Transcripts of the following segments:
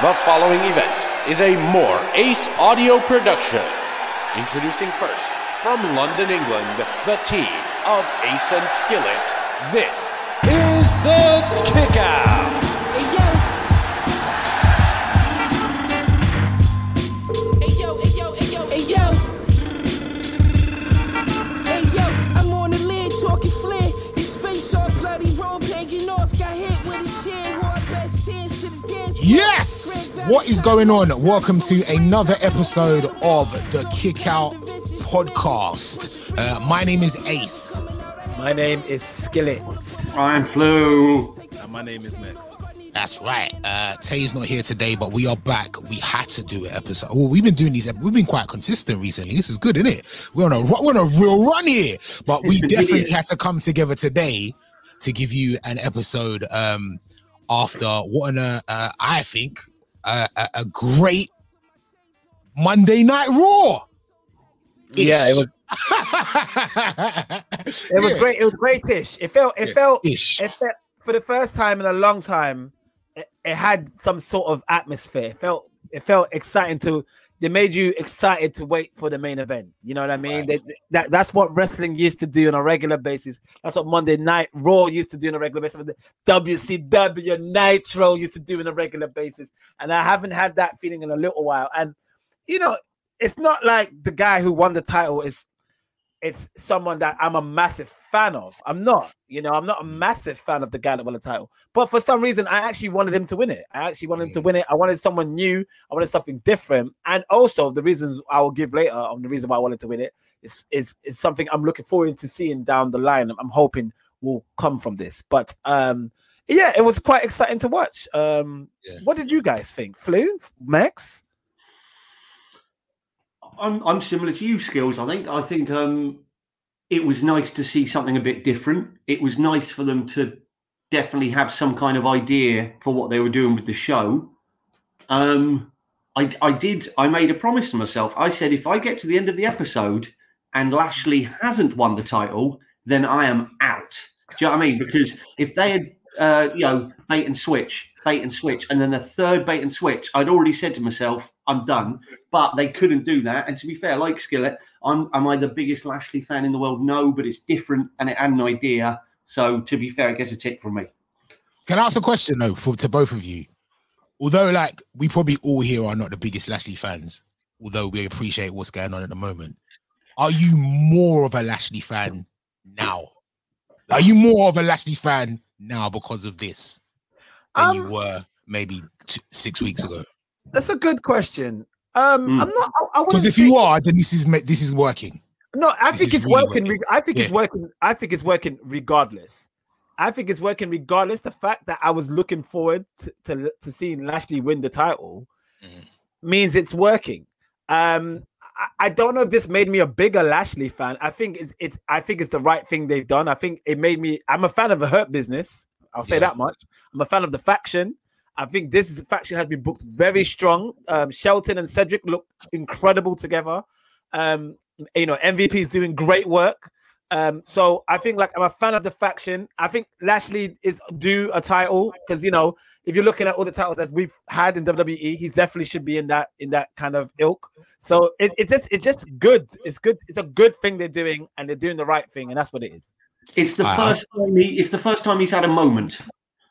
The following event is a more Ace audio production. Introducing first, from London, England, the team of Ace and Skillet. This is the Kickout. Hey yo. Hey yo, hey yo, hey yo, hey yo. Hey yo, I'm on the lid talking flair. His face all bloody, robe hanging off. Got hit with a chair, wore best tens to the dance. floor. Yes! Greg What is going on? Welcome to another episode of the Kick Out Podcast. Uh, my name is Ace. My name is Skillet. I'm Flu. And my name is Max. That's right. Uh, Tay's not here today, but we are back. We had to do an episode. Well, we've been doing these. We've been quite consistent recently. This is good, isn't it? We're on a we're on a real run here. But we definitely had to come together today to give you an episode um, after what an uh, uh, I think uh, a, a great Monday Night Raw. Yeah, it was it was great. It was greatish. It felt it Yeah, felt Ish. it felt for the first time in a long time. It, it had some sort of atmosphere. It felt it felt exciting to. They made you excited to wait for the main event. You know what I mean? Right. They, that that's what wrestling used to do on a regular basis. That's what Monday Night Raw used to do on a regular basis. The WCW Nitro used to do on a regular basis. And I haven't had that feeling in a little while. And you know, it's not like the guy who won the title is it's someone that I'm a massive fan of. I'm not, you know, I'm not a massive fan of the guy that won the title. But for some reason, I actually wanted him to win it. I actually wanted him to win it. I wanted someone new. I wanted something different. And also the reasons I will give later on the reason why I wanted to win it is is, is something I'm looking forward to seeing down the line. I'm, I'm hoping will come from this. But um yeah, it was quite exciting to watch. Um Yeah. what did you guys think? Flu? Max? I'm I'm similar to you, skills. I think I think um, it was nice to see something a bit different. It was nice for them to definitely have some kind of idea for what they were doing with the show. Um, I I did. I made a promise to myself. I said if I get to the end of the episode and Lashley hasn't won the title, then I am out. Do you know what I mean? Because if they had, uh, you know, bait and switch, bait and switch, and then the third bait and switch, I'd already said to myself, I'm done. But they couldn't do that. And to be fair, like Skillet, I'm, am I the biggest Lashley fan in the world? No, but it's different and it had an idea. So to be fair, it gets a tick from me. Can I ask a question though for to both of you? Although, like, we probably all here are not the biggest Lashley fans, although we appreciate what's going on at the moment. Are you more of a Lashley fan now? Are you more of a Lashley fan now because of this than you Um, were maybe t- six weeks ago? That's a good question. Um, Mm. I'm not. I, I Because if say- you are, then this is this is working. no, I this think it's really working. working. I think it's working. I think it's working regardless. I think it's working regardless. The fact that I was looking forward to to, to seeing Lashley win the title Mhm. means it's working. Um, I, I don't know if this made me a bigger Lashley fan. I think it's it's. I think it's the right thing they've done. I think it made me. I'm a fan of the Hurt Business. I'll say Yeah. that much. I'm a fan of the faction. I think this is- faction has been booked very strong. Um, Shelton and Cedric look incredible together. Um, you know, MVP is doing great work. Um, so I think like I'm a fan of the faction. I think Lashley is due a title because you know if you're looking at all the titles that we've had in WWE, he definitely should be in that in that kind of ilk. So it, it's just it's just good. It's good. It's a good thing they're doing, and they're doing the right thing, and that's what it is. It's the I- first time he, it's the first time he's had a moment.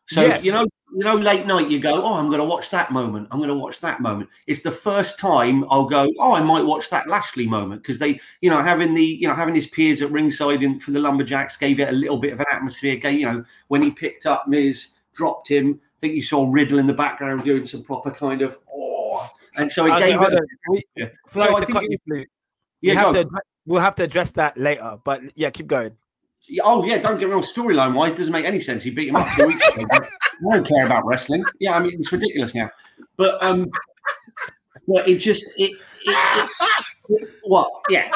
So Yes. you know, you know, late night you go, oh, I'm going to watch that moment. I'm going to watch that moment. It's the first time I'll go, oh, I might watch that Lashley moment because they, you know, having the, you know, having his peers at ringside in for the lumberjacks gave it a little bit of an atmosphere. Gave, you know, when he picked up Miz, dropped him. I think you saw Riddle in the background doing some proper kind of oh, and so it gave it. We- Yeah. So I think it- you, Flu. We Yeah, have to. We'll have to address that later. But yeah, keep going. Oh yeah, don't get me wrong. Storyline wise, doesn't make any sense. He beat him up two weeks ago. I don't care about wrestling. Yeah, I mean it's ridiculous now. But um, well, it just it, it, it, it what? Yeah,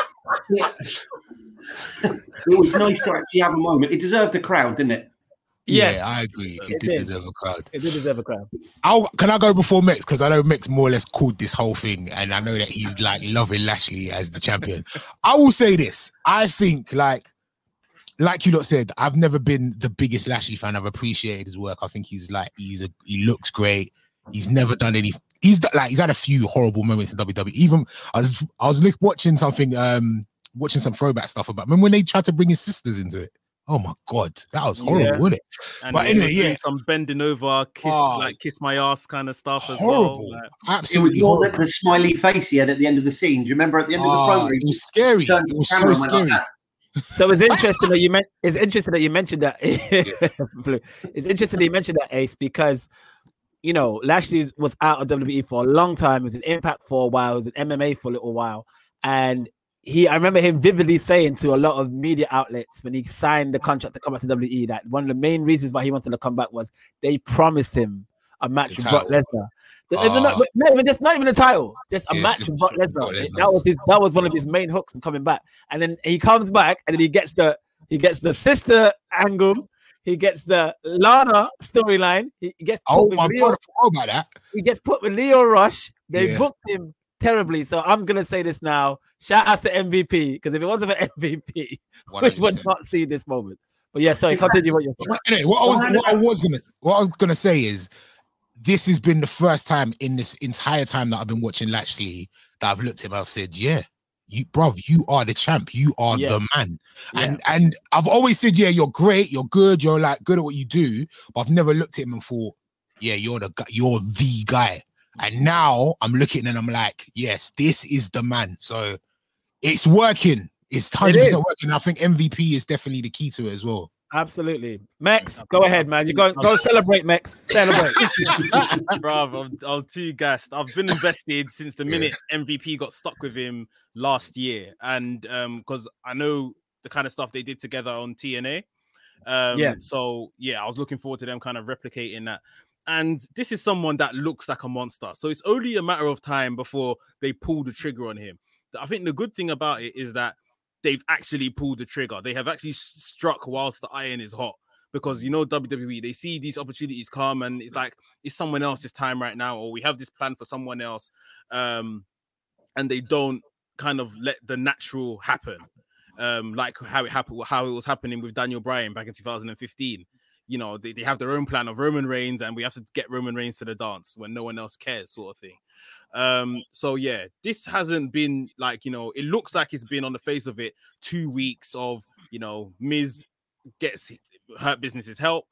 yeah. it was nice to actually have a moment. It deserved the crowd, didn't it? Yes. Yeah, I agree. It, It did did. deserve a crowd. It did deserve a crowd. I'll, can I go before Max? Because I know Max more or less called this whole thing, and I know that he's like loving Lashley as the champion. I will say this: I think, like, like you lot said, I've never been the biggest Lashley fan. I've appreciated his work. I think he's like he's a he looks great. He's never done any. He's like he's had a few horrible moments in WWE. Even I was I was watching something, um, watching some throwback stuff about. Remember when they tried to bring his sisters into it? Oh my god, that was horrible, Yeah. wasn't it? And But he anyway, was doing yeah. some bending over, kiss Oh. like kiss my ass kind of stuff as Horrible, well. Like, It was absolutely more horrible. the, the smiley face he had at the end of the scene. Do you remember at the end of the Ah, promo? it was scary. It was so and went like scary. that. So it's interesting that you meant it's interesting that you mentioned that. It's interesting that you mentioned that Ace because you know Lashley was out of WWE for a long time. He was in Impact for a while. He was in MMA for a little while, and he. I remember him vividly saying to a lot of media outlets when he signed the contract to come back to WWE that one of the main reasons why he wanted to come back was they promised him a match The with Brock. Lesnar. The- not, Ah. not even just not even a title, just a Yeah, match just with Brock Lesnar. Brock Lesnar. That was his. That was one of his main hooks in coming back. And then he comes back, and then he gets the he gets the sister angle. He gets the Lana storyline. He gets put Oh with my Lio, god, I about that. he gets put with Lio Rush. They Yeah. booked him terribly. So I'm gonna say this now. Shout out to MVP because if it wasn't for MVP, we would not see this moment. But yeah, sorry, continue what you're saying. Anyway, what I was what I was gonna what I was gonna say is this has been the first time in this entire time that I've been watching Lashley that I've looked at him. I've said, "Yeah, you, bruv, you are the champ. You are Yeah. the man." And and I've always said, "Yeah, you're great. You're good. You're like good at what you do." But I've never looked at him and thought, "Yeah, you're the guy. You're the guy." And now I'm looking and I'm like, "Yes, this is the man." So it's working. It's hundred percent working. I think MVP is definitely the key to it as well. Absolutely, Max. Go ahead, man. You go go celebrate, Max. Celebrate. Bruv, I'm, I was too gassed. I've been invested since the minute MVP got stuck with him last year, and um, because I know the kind of stuff they did together on TNA. Um, Yeah. So yeah, I was looking forward to them kind of replicating that. And this is someone that looks like a monster. So it's only a matter of time before they pull the trigger on him. I think the good thing about it is that they've actually pulled the trigger. They have actually struck whilst the iron is hot. Because you know WWE, they see these opportunities come, and it's like it's someone else's time right now, or we have this plan for someone else, um, and they don't kind of let the natural happen, um, like how it happened, how it was happening with Daniel Bryan back in 2015. You know, they, they have their own plan of Roman Reigns, and we have to get Roman Reigns to the dance when no one else cares, sort of thing. Um, so yeah, this hasn't been like you know, it looks like it's been on the face of it two weeks of you know, Miz gets Hurt Business's help,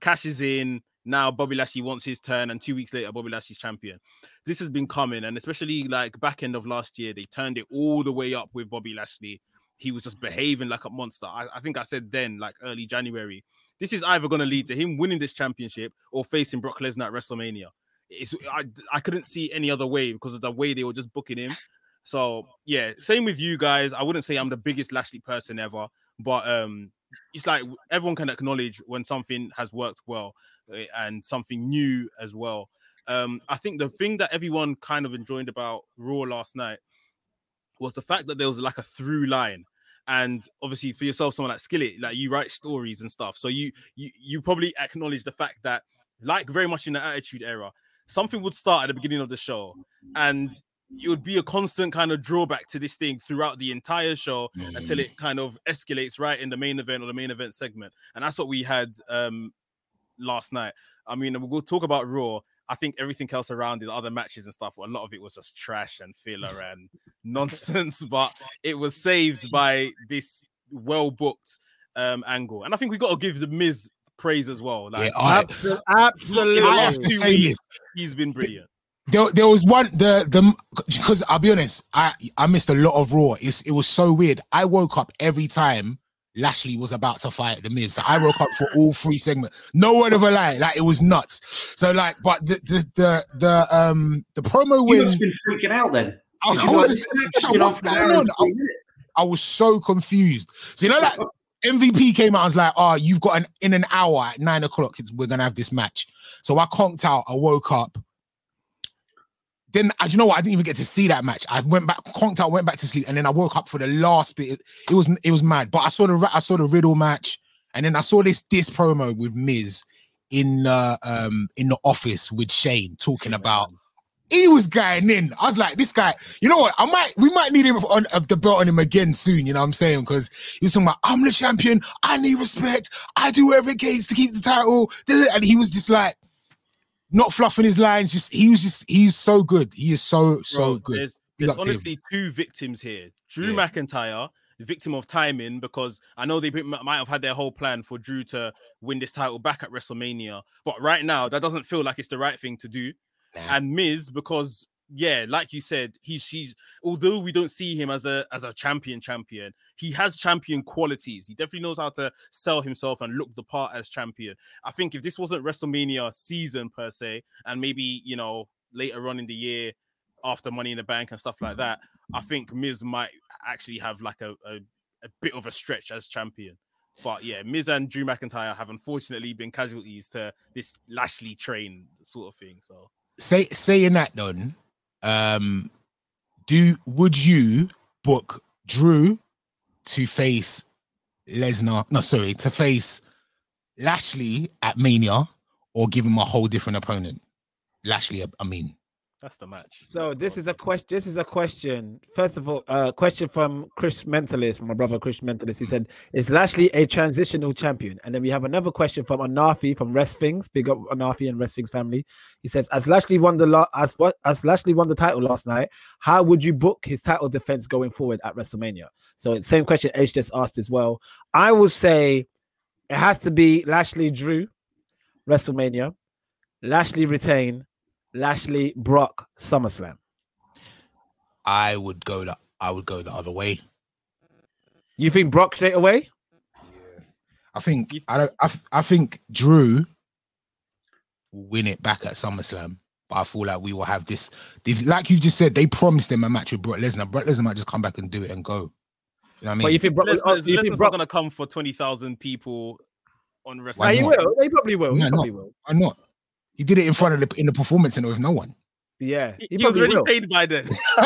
cashes in. Now Bobby Lashley wants his turn, and two weeks later, Bobby Lashley's champion. This has been coming, and especially like back end of last year, they turned it all the way up with Bobby Lashley. He was just behaving like a monster. I, I think I said then, like early January, this is either going to lead to him winning this championship or facing Brock Lesnar at WrestleMania. It's I, I couldn't see any other way because of the way they were just booking him. So yeah, same with you guys. I wouldn't say I'm the biggest Lashley person ever, but um, it's like everyone can acknowledge when something has worked well eh, and something new as well. Um, I think the thing that everyone kind of enjoyed about Raw last night was the fact that there was like a through line. And obviously, for yourself, someone like Skillet, like you write stories and stuff, so you you you probably acknowledge the fact that, like very much in the Attitude Era, something would start at the beginning of the show, and it would be a constant kind of drawback to this thing throughout the entire show until it kind of escalates right in the main event or the main event segment. And that's what we had um last night. I mean, we'll talk about Raw. I think everything else around it, the other matches and stuff, a lot of it was just trash and filler and nonsense, but it was saved by this well booked um angle. And I think we got to give the Miz praise as well. Like yeah, I, Absol- in the absolutely. I have to say this. he's been brilliant. There, there was one the the because I'll be honest, I I missed a lot of Raw. It's, it was so weird. I woke up every time Lashley was about to fight the Miz. So I woke up for all three segments. No word of a lie. Like it was nuts. So like, but the the the, the um the promo You when must have been freaking out then. I, You I was it's- just, you know, what's for an going hour on? and I, three. I was so confused. So you know, like MVP came out and was like, "Oh, you've got an in an hour at nine o'clock. We're gonna have this match." So I conked out. I woke up. Then, do you know what? I didn't even get to see that match. I went back, conked out, went back to sleep, and then I woke up for the last bit. It, it was it was mad. But I saw the I saw the Riddle match, and then I saw this this promo with Miz in uh, um in the office with Shane talking about he was going in. I was like, this guy, you know what? I might, we might need him on uh, the belt on him again soon. You know what I'm saying? Because he was talking about, I'm the champion. I need respect. I do whatever it takes to keep the title. And he was just like, not fluffing his lines. Just he was just he's so good. He is so so Bro, good. There's, there's up to him. honestly two victims here. Drew Yeah. McIntyre, victim of timing, because I know they might have had their whole plan for Drew to win this title back at WrestleMania, but right now that doesn't feel like it's the right thing to do. Nah. And Miz, because yeah, like you said, he's she's although we don't see him as a as a champion champion, he has champion qualities. He definitely knows how to sell himself and look the part as champion. I think if this wasn't WrestleMania season per se, and maybe you know later on in the year after Money in the Bank and stuff like that, I think Miz might actually have like a, a, a bit of a stretch as champion. But yeah, Miz and Drew McIntyre have unfortunately been casualties to this Lashley train sort of thing. So Say saying that then, um, do would you book Drew to face Lesnar? No, sorry, to face Lashley at Mania, or give him a whole different opponent? Lashley, I mean. That's the match. So That's this is a question. This is a question. First of all, a question from Chris Mentalist, my brother Chris Mentalist. He said, "Is Lashley a transitional champion?" And then we have another question from Anafi from Rest Things. Big up Anafi and Rest Things family. He says, "As Lashley won the la- as what as Lashley won the title last night, how would you book his title defense going forward at WrestleMania?" So it's same question H just asked as well. I will say it has to be Lashley Drew, WrestleMania, Lashley retain, Lashley Brock SummerSlam. I would go the I would go the other way. You think Brock straight away? Yeah. I think You- I don't. I, I think Drew will win it back at SummerSlam, but I feel like we will have this. Like you just said, they promised him a match with Brock Lesnar. Brock Lesnar might just come back and do it and go. You know what I mean? but you think Brock? Lesnar's, you Lesnar's think not gonna come for twenty thousand people on Nah, wrestling. he will. They probably will. He Why probably not? will. Why not? He did it in front of the in the performance center with no one. Yeah, He, he, he was probably already will. paid by then.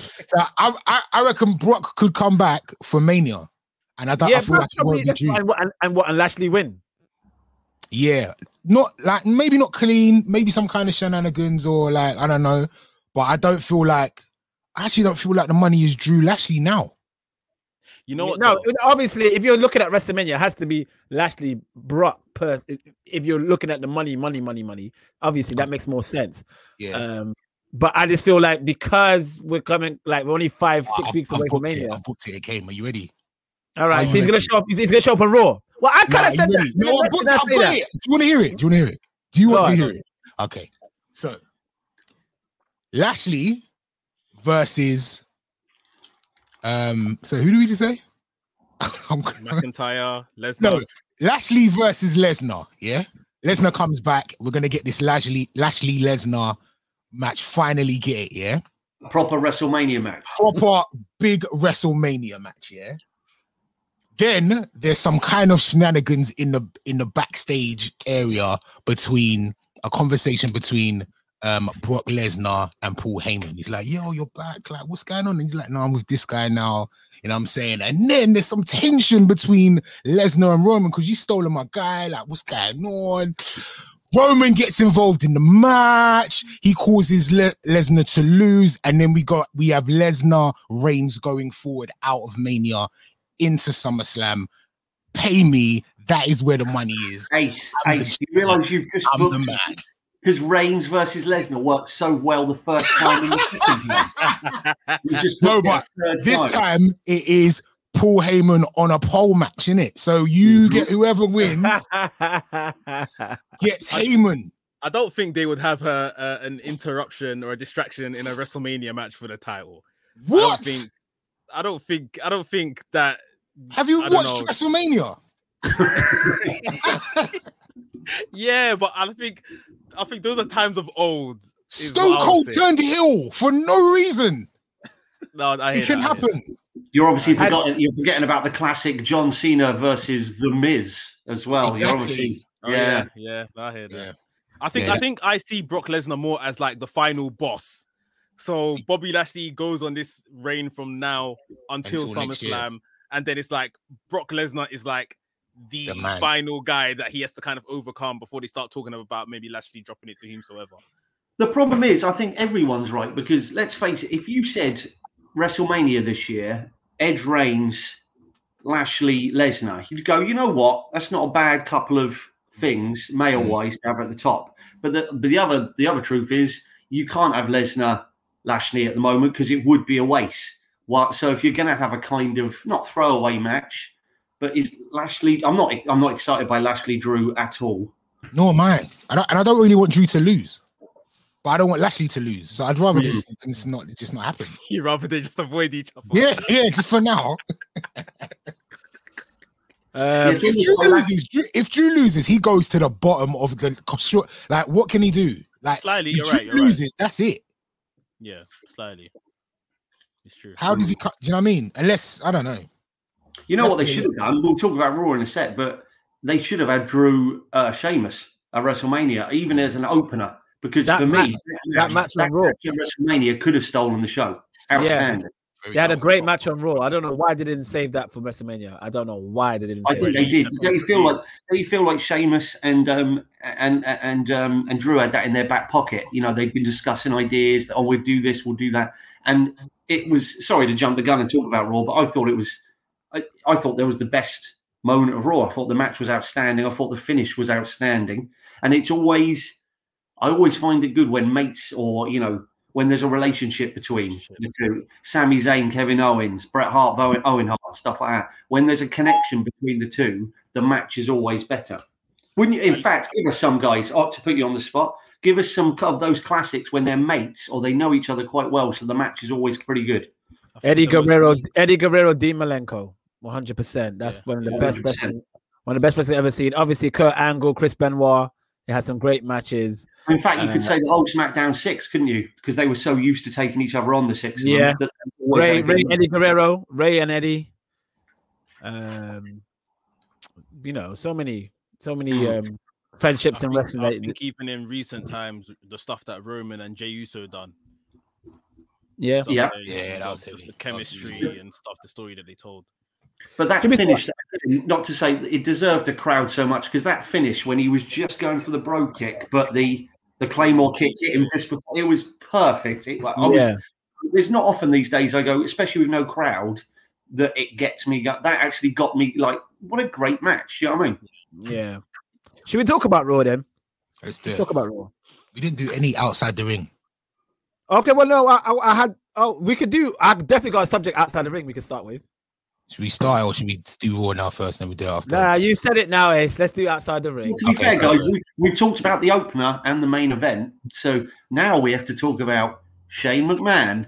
so I, I I reckon Brock could come back for Mania, and I don't. Yeah, I feel Brock like he probably, won't be that's Drew. What- and, and what? And Lashley win. Yeah, not like maybe not clean, maybe some kind of shenanigans or like I don't know, but I don't feel like I actually don't feel like the money is Drew Lashley now. You know what? No, though? obviously, if you're looking at WrestleMania, it has to be Lashley Brock. Per, if you're looking at the money, money, money, money, obviously that makes more sense. Yeah, Um, but I just feel like because we're coming, like we're only five, six I've, weeks away from. Mania. I've booked it. Came. Are you ready? All right, so he's gonna show up. He's, he's gonna show up on Raw. Well, I Nah, kind of you said that. No, I've booked I it. I've say got that? it. Do you want to hear it? Do you want to hear it? Do you want to on. hear it? Okay, so Lashley versus um. So who do we just say? I'm, McIntyre, Lesnar. No, Lashley versus Lesnar. Yeah, Lesnar comes back. We're gonna get this Lashley Lashley Lesnar match. Finally, get it. Yeah, A proper WrestleMania match. proper big WrestleMania match. Yeah. Then there's some kind of shenanigans in the in the backstage area between a conversation between um Brock Lesnar and Paul Heyman. He's like, "Yo, you're back. Like, what's going on?" And he's like, "No, I'm with this guy now." You know what I'm saying? And then there's some tension between Lesnar and Roman because you stolen my guy. Like, what's going on? Roman gets involved in the match. He causes Le- Lesnar to lose, and then we got we have Lesnar Reigns going forward out of Mania into SummerSlam. Pay me. That is where the money is. Ace, Ace, you realise you've just I'm the man. Because Reigns versus Lesnar worked so well the first time and the second time. Just No, booked it a but This time it is Paul Heyman on a pole match, in it. So you Mhm. get whoever wins gets Heyman. I don't think they would have a, a, an interruption or a distraction in a WrestleMania match for the title. What? I don't think. I don't think. I don't think that. Have you I watched. WrestleMania? Yeah, but I think. I think those are times of old. is Stone Cold turned heel for no reason. No, I hear It can that, I hear happen. You're obviously I- forgotten. You're forgetting about the classic John Cena versus The Miz as well. You're Exactly. obviously, Oh, yeah. yeah, yeah, I hear that. Yeah. I think Yeah. I think I see Brock Lesnar more as like the final boss. So Bobby Lashley goes on this reign from now until, Until next. SummerSlam, and then it's like Brock Lesnar is like the, The final guy that he has to kind of overcome before they start talking about maybe Lashley dropping it to whomsoever. The problem is, I think everyone's right because let's face it, if you said WrestleMania this year, Edge Reigns, Lashley, Lesnar, you'd go, you know what? That's not a bad couple of things male wise to have at the top. But the but the other the other truth is you can't have Lesnar Lashley at the moment because it would be a waste. What so if you're going to have a kind of not throwaway match, but is Lashley? I'm not I'm not excited by Lashley Drew at all. Nor am I. I and I don't really want Drew to lose, but I don't want Lashley to lose. So I'd rather Mm. just just not just not happen. You rather they just avoid each other. Yeah, yeah, just for now. Um, If Drew loses, if Drew loses, he goes to the bottom of the like. What can he do? Like, Slightly, if you're Drew right, you're right. loses, that's it. Yeah, slightly. It's true. How does he? cut? Do you know what I mean? Unless I don't know. You know what they should have done? We'll talk about Raw in a sec, but they should have had Drew uh, Sheamus at WrestleMania, even as an opener. Because That for match- me, that match on Raw. at WrestleMania could have stolen the show. Outstanding. Very they had a great match on Raw. I don't know why they didn't save that for WrestleMania. I don't know why they didn't I think they did. Don't you feel like don't you feel like Sheamus and um and and um and Drew had that in their back pocket? You know, they've been discussing ideas. That, oh, we'll do this, we'll do that, and it was sorry to jump the gun and talk about Raw, but I thought it was. I, I thought there was the best moment of Raw. I thought the match was outstanding. I thought the finish was outstanding, and it's always. I always find it good when mates or you know when there's a relationship between the two. Sami Zayn, Kevin Owens, Bret Hart, Owen, Owen Hart, stuff like that. When there's a connection between the two, the match is always better. Wouldn't you? In fact, give us some guys. Oh, to put you on the spot, give us some of those classics when they're mates or they know each other quite well, so the match is always pretty good. Eddie Guerrero, recent- Eddie Guerrero, Dean Malenko, one hundred percent. That's Yeah, one of the best, 100%. best, one of the best wrestlers I've ever seen. Obviously, Kurt Angle, Chris Benoit. They had some great matches. In fact, you could Uh, say the whole SmackDown six, couldn't you? Because they were so used to taking each other on the six. Yeah. that they Rey, had a good Rey. Eddie Guerrero, Rey and Eddie. Um, you know, so many, so many Mm. um friendships I and think, wrestling. I think even in recent times, the stuff that Roman and Jey Uso done. yeah, some Yeah. of Yeah, that was just heavy. the That was chemistry and stuff, the story that they told. But that To be finish, not to say it deserved a crowd so much, because that finish when he was just going for the brogue kick, but the the claymore kick hit him just before, it was perfect. It, like, I was, yeah. there's not often these days I go, especially with no crowd, that it gets me. That actually got me like, what a great match. You know what I mean? Yeah. Should we talk about Raw then? Let's do it. Talk about Raw. We didn't do any outside the ring. Okay, well, no, I, I, I had. Oh, we could do. I definitely got a subject outside the ring. We could start with. Should we start or should we do Raw now first, and then we do it after? Nah, you said it now, Ace. Let's do outside the ring. Well, to be Okay, fair, guys, we, we've talked about the opener and the main event. So now we have to talk about Shane McMahon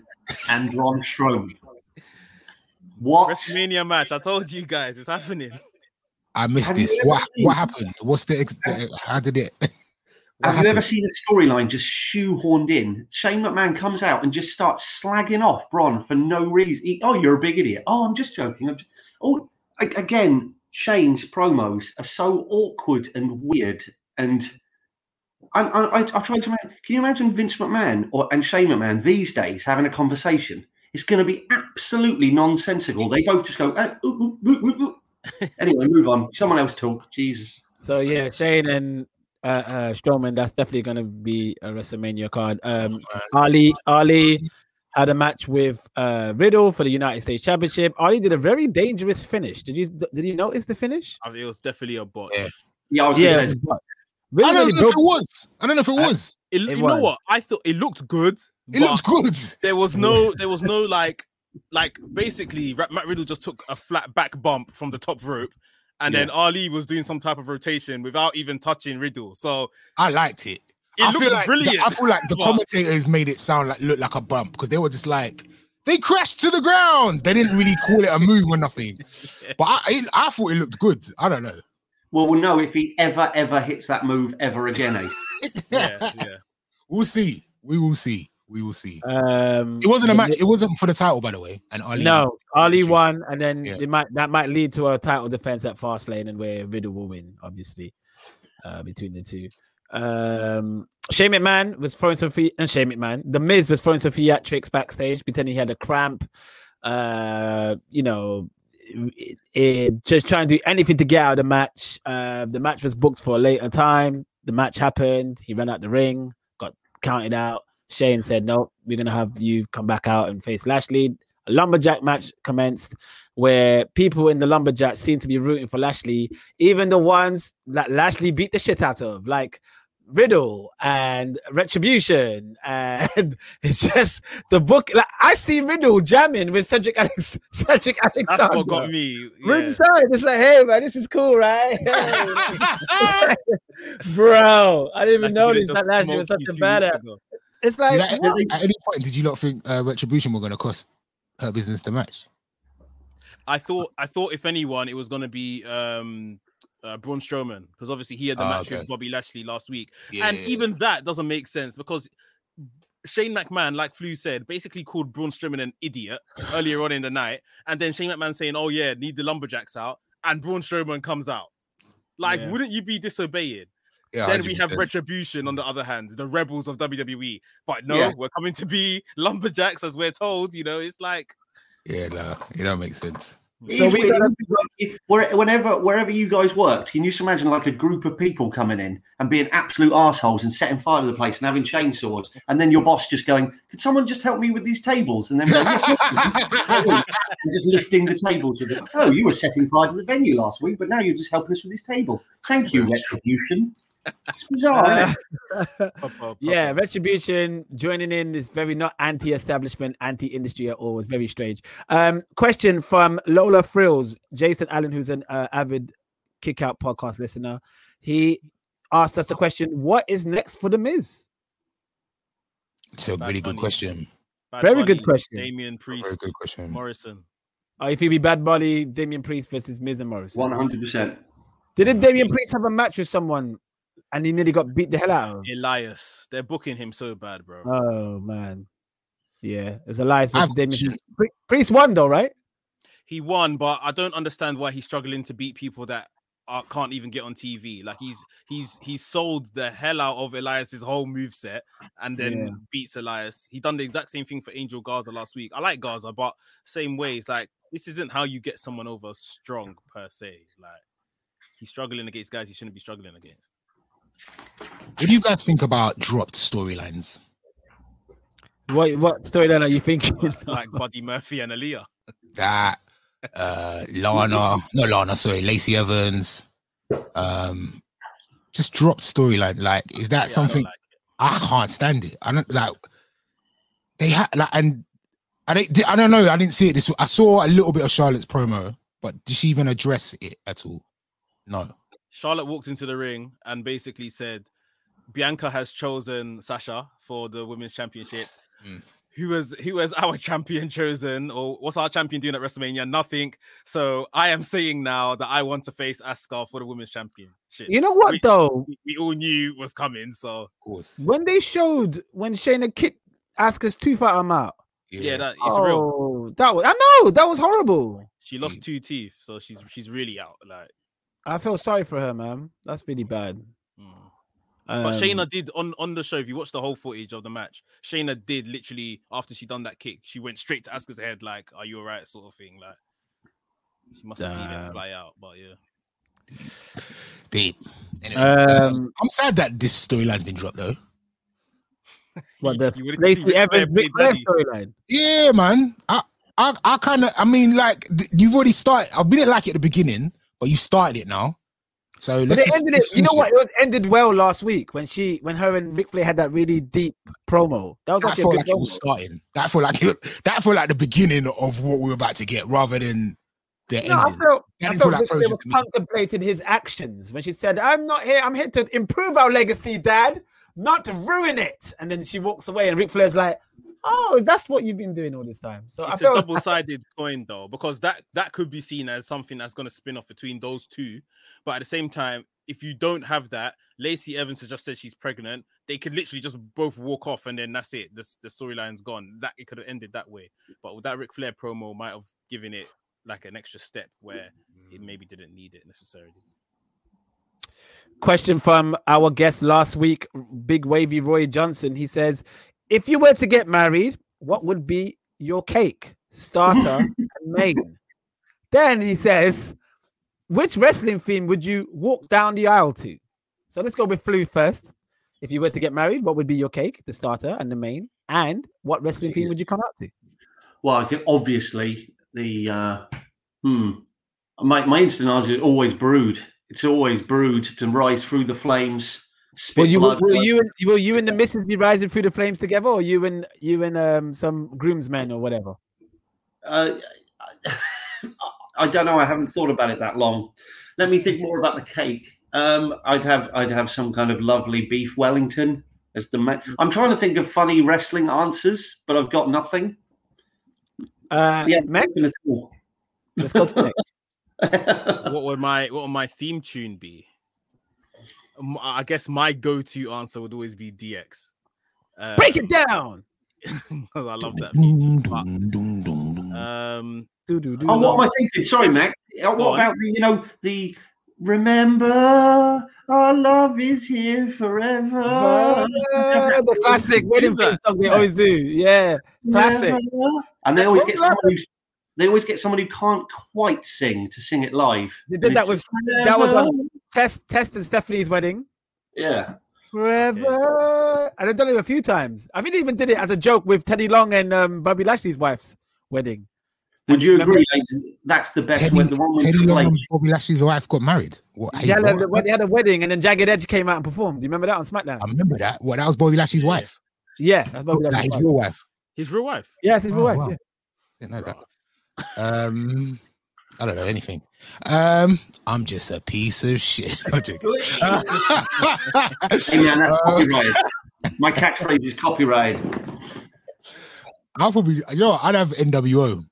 and Braun Strowman. What? WrestleMania match. I told you guys, it's happening. I missed Have this. What what happened? What's the ex- how did it? Have you ever seen a storyline just shoehorned in? Shane McMahon comes out and just starts slagging off Braun for no reason. He- oh, you're a big idiot. Oh, I'm just joking. I'm just... Oh, again, Shane's promos are so awkward and weird. And I, I, I, I tried to imagine. Can you imagine Vince McMahon or and Shane McMahon these days having a conversation? It's going to be absolutely nonsensical. They both just go. "Uh, ooh, ooh, ooh." anyway, move on. Someone else talk. Jesus. So yeah, Shane and uh, uh Strowman. That's definitely going to be a WrestleMania card. Um, Ali Ali had a match with uh Riddle for the United States Championship. Ali did a very dangerous finish. Did you did you notice the finish? I mean, it was definitely a bot. Yeah. Yeah, I was Yeah, going to say. but I don't really know if it was. I don't know if it Uh, was. It, It you know what? I thought it looked good. It looked good. There was no, there was no like, like basically, Matt Riddle just took a flat back bump from the top rope, and then Ali was doing some type of rotation without even touching Riddle. So I liked it. it I looked feel like brilliant. I feel like the but- commentators made it sound like look like a bump because they were just like they crashed to the ground. They didn't really call it a move or nothing. But I, I, I thought it looked good. I don't know. Well, we'll know if he ever, ever hits that move ever again. Eh? yeah, yeah. we'll see. We will see. We will see. Um, It wasn't a match. It wasn't for the title, by the way. And Ali. No, Ali won, and then Yeah. it might that might lead to a title defense at Fastlane, and where Riddle will win, obviously, uh, between the two. Um, Shane McMahon was throwing some free, and Shane McMahon, the Miz was throwing some theatrics backstage, pretending he had a cramp. Uh, you know, it, it- just trying to do anything to get out of the match. Uh, the match was booked for a later time. The match happened. He ran out the ring, got counted out. Shane said, "No, we're gonna have you come back out and face Lashley." a lumberjack match commenced where people in the lumberjack seem to be rooting for Lashley, even the ones that Lashley beat the shit out of, like Riddle and Retribution, and it's just the book. Like I see Riddle jamming with Cedric Alex, Cedric Alexander. That's what got me. Yeah. Ringside, it's like, hey man, this is cool, right? Bro, I didn't even Like, notice that Lashley was such a badass. ago. It's like, at, at any point did you not think uh, Retribution were going to cost Hurt Business the match? I thought I thought if anyone, it was gonna be um uh, Braun Strowman because obviously he had the Ah, match okay. with Bobby Lashley last week, Yeah, and even that doesn't make sense because Shane McMahon, like Flu said, basically called Braun Strowman an idiot earlier on in the night, and then Shane McMahon saying, "Oh yeah, need the lumberjacks out," and Braun Strowman comes out. Like, Yeah. wouldn't you be disobeying? Yeah, then we have Retribution on the other hand, the rebels of WWE. But no, Yeah. we're coming to be lumberjacks as we're told. You know, it's like Yeah, no, it don't make sense. So we gotta- Like, where- whenever wherever you guys worked, can you just imagine like a group of people coming in and being absolute assholes and setting fire to the place and having chainsaws, and then your boss just going, "Could someone just help me with these tables?" And then we're like, "Yes, yes." and just lifting the tables with it. Oh, you were setting fire to the venue last week, but now you're just helping us with these tables. Thank you, Retribution. It's bizarre, isn't it? proper- Yeah. Retribution joining in is very not anti-establishment, anti-industry at all. It's very strange. Um, question from Lola Frills, Jason Allen, who's an uh, avid Kick Out podcast listener. He asked us the question: What is next for the Miz? It's a Bad really good Bunny. question. Bad Very good Bunny, question. Damian Very good question. Morrison. Uh, if he be Bad Bunny, Damian Priest versus Miz and Morrison. One hundred percent. Didn't Damian Priest have a match with someone and he nearly got beat the hell out of? Elias. They're booking him so bad, bro. Oh man, yeah, it's was Elias I have versus a Damian. Priest. Pri- Priest won though, right? he won, but I don't understand why he's struggling to beat people that are, can't even get on TV. Like he's he's he's sold the hell out of Elias's whole move set and then Yeah. beats Elias. He done the exact same thing for Angel Garza last week. I like Garza, but same ways. Like this isn't how you get someone over strong per se. Like he's struggling against guys he shouldn't be struggling against. What do you guys think about dropped storylines? What what storyline are you thinking? Like Buddy Murphy and Aalyah. That uh Lana, no Lana, sorry, Lacey Evans. Um just dropped storyline. Like, is that Yeah, I something like. I can't stand it? I don't like they had like and I don't I don't know, I didn't see it this I saw a little bit of Charlotte's promo, but did she even address it at all? No. Charlotte walked into the ring and basically said, Bianca has chosen Sasha for the women's championship. Mm. Who was who was our champion chosen, or what's our champion doing at WrestleMania? Nothing. So I am saying now that I want to face Asuka for the women's championship. you know what Which though? we, we all knew was coming. So Of course. When they showed when Shayna kicked Asuka's tooth out her mouth. yeah, that it's real. oh, that was I know that was horrible. She lost two teeth, so she's she's really out. Like, I feel sorry for her, man. That's really bad. mm. Um, but Shayna did on on the show. If you watch the whole footage of the match, Shayna did literally after she done that kick, she went straight to Asuka's head, like, "Are you alright?" sort of thing. Like, she must have seen it fly out. But yeah, Deep. Anyway, Um, um, I'm sad that this storyline's been dropped though. what the You wanted Lacey Evans play Ric Flair daddy. storyline. Yeah, man. I I, I kind of I mean like th- you've already started. I didn't like it at the beginning, but you started it now. So But let's ended it. You know what? It was ended well last week when she when her and Ric Flair had that really deep promo. That was That actually felt good like it was starting. That felt like it, that felt like the beginning of what we were about to get, rather than the No, I felt, That I didn't felt like was contemplating his actions when she said, "I'm not here. I'm here to improve our legacy, Dad, not to ruin it." And then she walks away, and Ric Flair's like, "Oh, that's what you've been doing all this time." So I it's a double-sided coin though, because that that could be seen as something that's going to spin off between those two. But at the same time, if you don't have that, Lacey Evans has just said she's pregnant. They could literally just both walk off, and then that's it. The the storyline's gone. That it could have ended that way. But with that Ric Flair promo, might have given it like an extra step where it mm. maybe didn't need it necessarily. question from our guest last week, Big Wavy Roy Johnson. He says, "If you were to get married, what would be your cake, starter, and main?" Then he says, "Which wrestling theme would you walk down the aisle to?" So let's go with Flu first. If you were to get married, what would be your cake, the starter, and the main? And what wrestling theme would you come out to? Well, obviously the uh, hmm. My my instant answer is always brood. It's always Brood to rise through the flames. Spit Will you blood, will blood. you and will you and the missus be rising through the flames together, or you and you and um some groomsmen or whatever? Uh, I don't know. I haven't thought about it that long. Let me think more about the cake. Um, I'd have I'd have some kind of lovely beef Wellington as the. Ma- I'm trying to think of funny wrestling answers, but I've got nothing. Uh, Yeah, Meg, nothing at all. let's go to next. what would my what would my theme tune be? Um, I guess my go-to answer would always be DX. Uh, Break it down. 'cause I love that. Um, Do, do, do, Oh, what am I thinking? Sorry, Mac. Uh, Go What on. about the you know the remember our love is here forever. the classic wedding Who's that? theme song they always do. Yeah, classic. Forever. And they always get was that? someone who's they always get someone who can't quite sing to sing it live. They did that And it's with that was forever. on Test Test and Stephanie's wedding. yeah. Forever. And they've done it a few times. I think they even did it as a joke with Teddy Long and um, Bobby Lashley's wife's wedding. Would you agree, ladies? That's the best Teddy, one. The one Teddy Long and Bobby Lashley's wife got married. What? hey, Yeah, they, what? they had a wedding and then Jagged Edge came out and performed. Do you remember that on SmackDown? I remember that. What? That was Bobby Lashley's Yeah. wife. yeah, that's Bobby That Lashley's his wife. real wife. his real wife. Yeah, his real Oh, wife. wow. yeah. Didn't know that. Um, I don't know anything. Um, I'm just a piece of shit. I'm joking. Hey, man, that's Uh. My catchphrase is copyright. I'll probably, you know, what, I'd have NWO.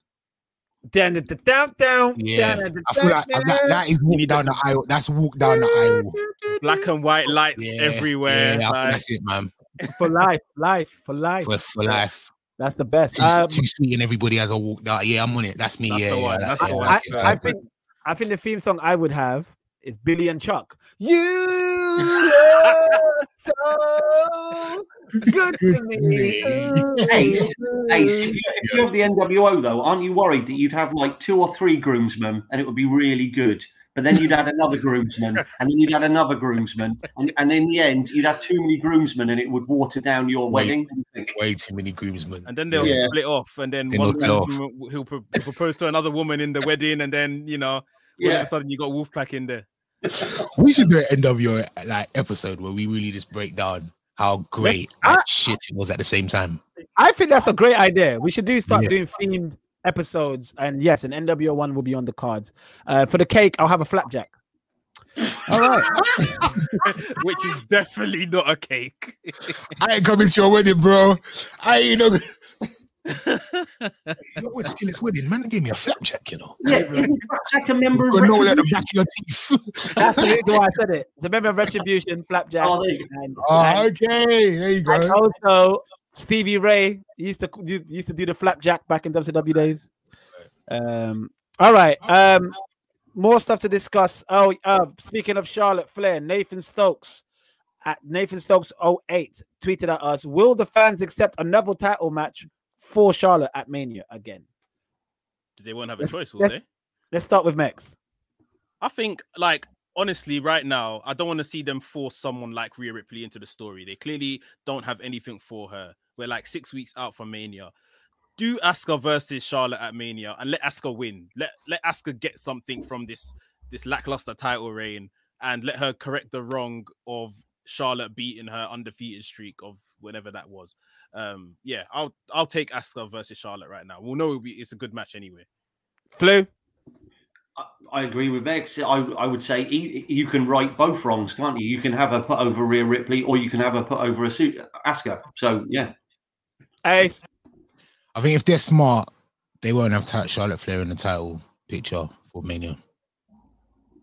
Down, down, down, down. Yeah, down, down, I feel like that, that is walk down the aisle. That's walk down the aisle. Black and white lights Yeah, everywhere. Yeah, like- that's it, man. for life, life, for life. For, for life. That's the best. Too, Um, too sweet and everybody has a walk down. Yeah, I'm on it. That's me. That's yeah, the yeah, one, that's yeah, the one. I, I think I think the theme song I would have is Billy and Chuck. You look so good to me. Ace, Ace, if if you have the NWO though, aren't you worried that you'd have like two or three groomsmen and it would be really good? But then you'd add another groomsman, and then you'd add another groomsman, and, and in the end, you'd have too many groomsmen, and it would water down your Wait. wedding. What do you think? Way too many groomsmen. and then they'll Yeah. split off, and then They one knock it off. woman will- he'll, pro- propose to another woman in the wedding, and then you know, all of a sudden you got Wolfpack in there. We should do an NWO like episode where we really just break down how great I- and shit it was at the same time. I think that's a great idea. We should do start Yeah. doing themed episodes, and yes, an NWO one will be on the cards. Uh, for the cake, I'll have a flapjack. All right. Which is definitely not a cake. I ain't coming to your wedding, bro. I ain't know. Yo, what Skillet's wedding, man? Gave me a flapjack, you know. Yeah, isn't Jack a member of You know, at the back of your teeth. That's the reason why I said it. The member of Retribution, Flapjack. Oh, there you and, oh, okay, there you and go. also Stevie Ray used to used to do the Flapjack back in WCW days. Um, all right. Um, more stuff to discuss. Oh, uh, speaking of Charlotte Flair, Nathan Stokes at Nathan Stokes 08 tweeted at us: Will the fans accept another title match for Charlotte at Mania again? They won't have a Let's- choice, will let's- they? Let's start with Max. I think, like, honestly, right now, I don't want to see them force someone like Rhea Ripley into the story. They clearly don't have anything for her. We're like six weeks out from Mania. Do Asuka versus Charlotte at Mania and let Asuka win. Let let Asuka get something from this this lackluster title reign and let her correct the wrong of Charlotte beating her undefeated streak of whenever that was. Um, yeah, I'll I'll take Asuka versus Charlotte right now. We'll know it'll be, it's a good match anyway. Flu. I- I agree with Bex. I, I would say e- you can right both wrongs, can't you? You can have her put over Rhea Ripley, or you can have her put over a suit Asuka. So yeah, Ace. I think if they're smart, they won't have Charlotte Flair in the title picture for Mania.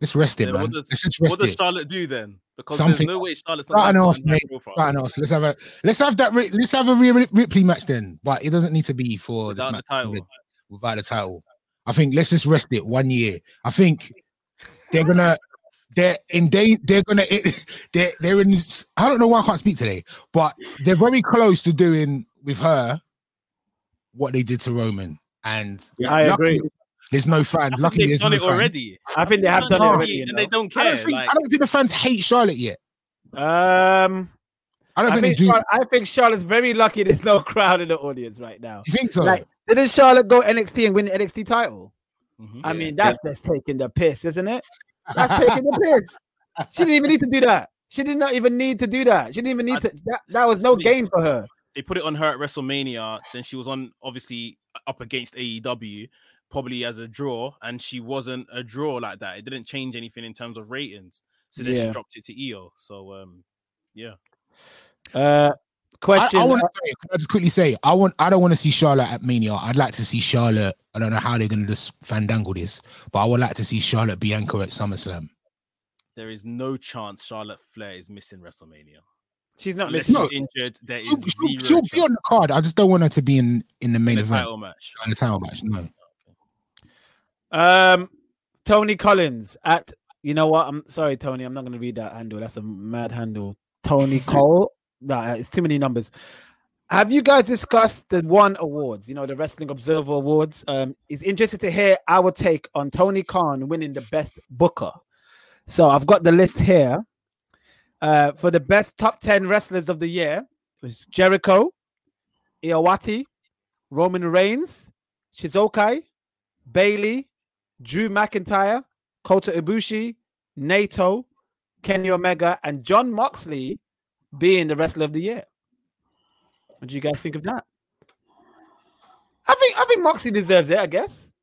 Let's rest it, man. what does- Let's just rest What does it. Charlotte do then? Because Something- there's no way Charlotte's not Something gonna else, have that mate. else. Let's have a let's have that. Let's have a Rhea Ripley match then, but it doesn't need to be for this Without the match title. without the title. I think let's just rest it one year. I think they're gonna they're in they they're gonna they're they're in I don't know why I can't speak today, but they're very close to doing with her what they did to Roman. And I luckily, agree. There's no I think Luckily, they've done no it fans. already. I think they have done it already. you and they don't I care. don't, think, like, I don't think the fans hate Charlotte yet. Um, I don't I think, think, they do. Char- I think Charlotte's very lucky there's no crowd in the audience right now. you think so? Like, didn't Charlotte go NXT and win the NXT title? Mhm. I Yeah. mean, that's that's taking the piss, isn't it? That's taking the piss. She didn't even need to do that. She did not even need to do that. She didn't even need I- to. That, that was no game for her. They put it on her at WrestleMania. Then she was on obviously up against AEW, probably as a draw, and she wasn't a draw like that. It didn't change anything in terms of ratings. So then Yeah. she dropped it to Io. So um, yeah. Uh, question. I want uh, to say, can I just quickly say, I want, I don't want to see Charlotte at Mania. I'd like to see Charlotte. I don't know how they're going to just fandangle this, but I would like to see Charlotte Bianca at SummerSlam. There is no chance Charlotte Flair is missing WrestleMania. She's not missing. No. injured, there is She'll, she'll, zero she'll be on the card. I just don't want her to be in in the in main the event, title match. in the title match. No, Um, Tony Collins at. You know what? I'm sorry, Tony. I'm not going to read that handle. That's a mad handle. Tony Cole. Nah, it's too many numbers. Have you guys discussed the Won awards? You know, the Wrestling Observer Awards. Um, it's interested to hear our take on Tony Khan winning the best booker. So I've got the list here. Uh, for the best top 10 wrestlers of the year, it was Jericho, Iowati, Roman Reigns, Shizukai, Bayley, Drew McIntyre, Kota Ibushi, Naito, Kenny Omega, and Jon Moxley being the wrestler of the year. What do you guys think of that? I think I think Moxley deserves it. I guess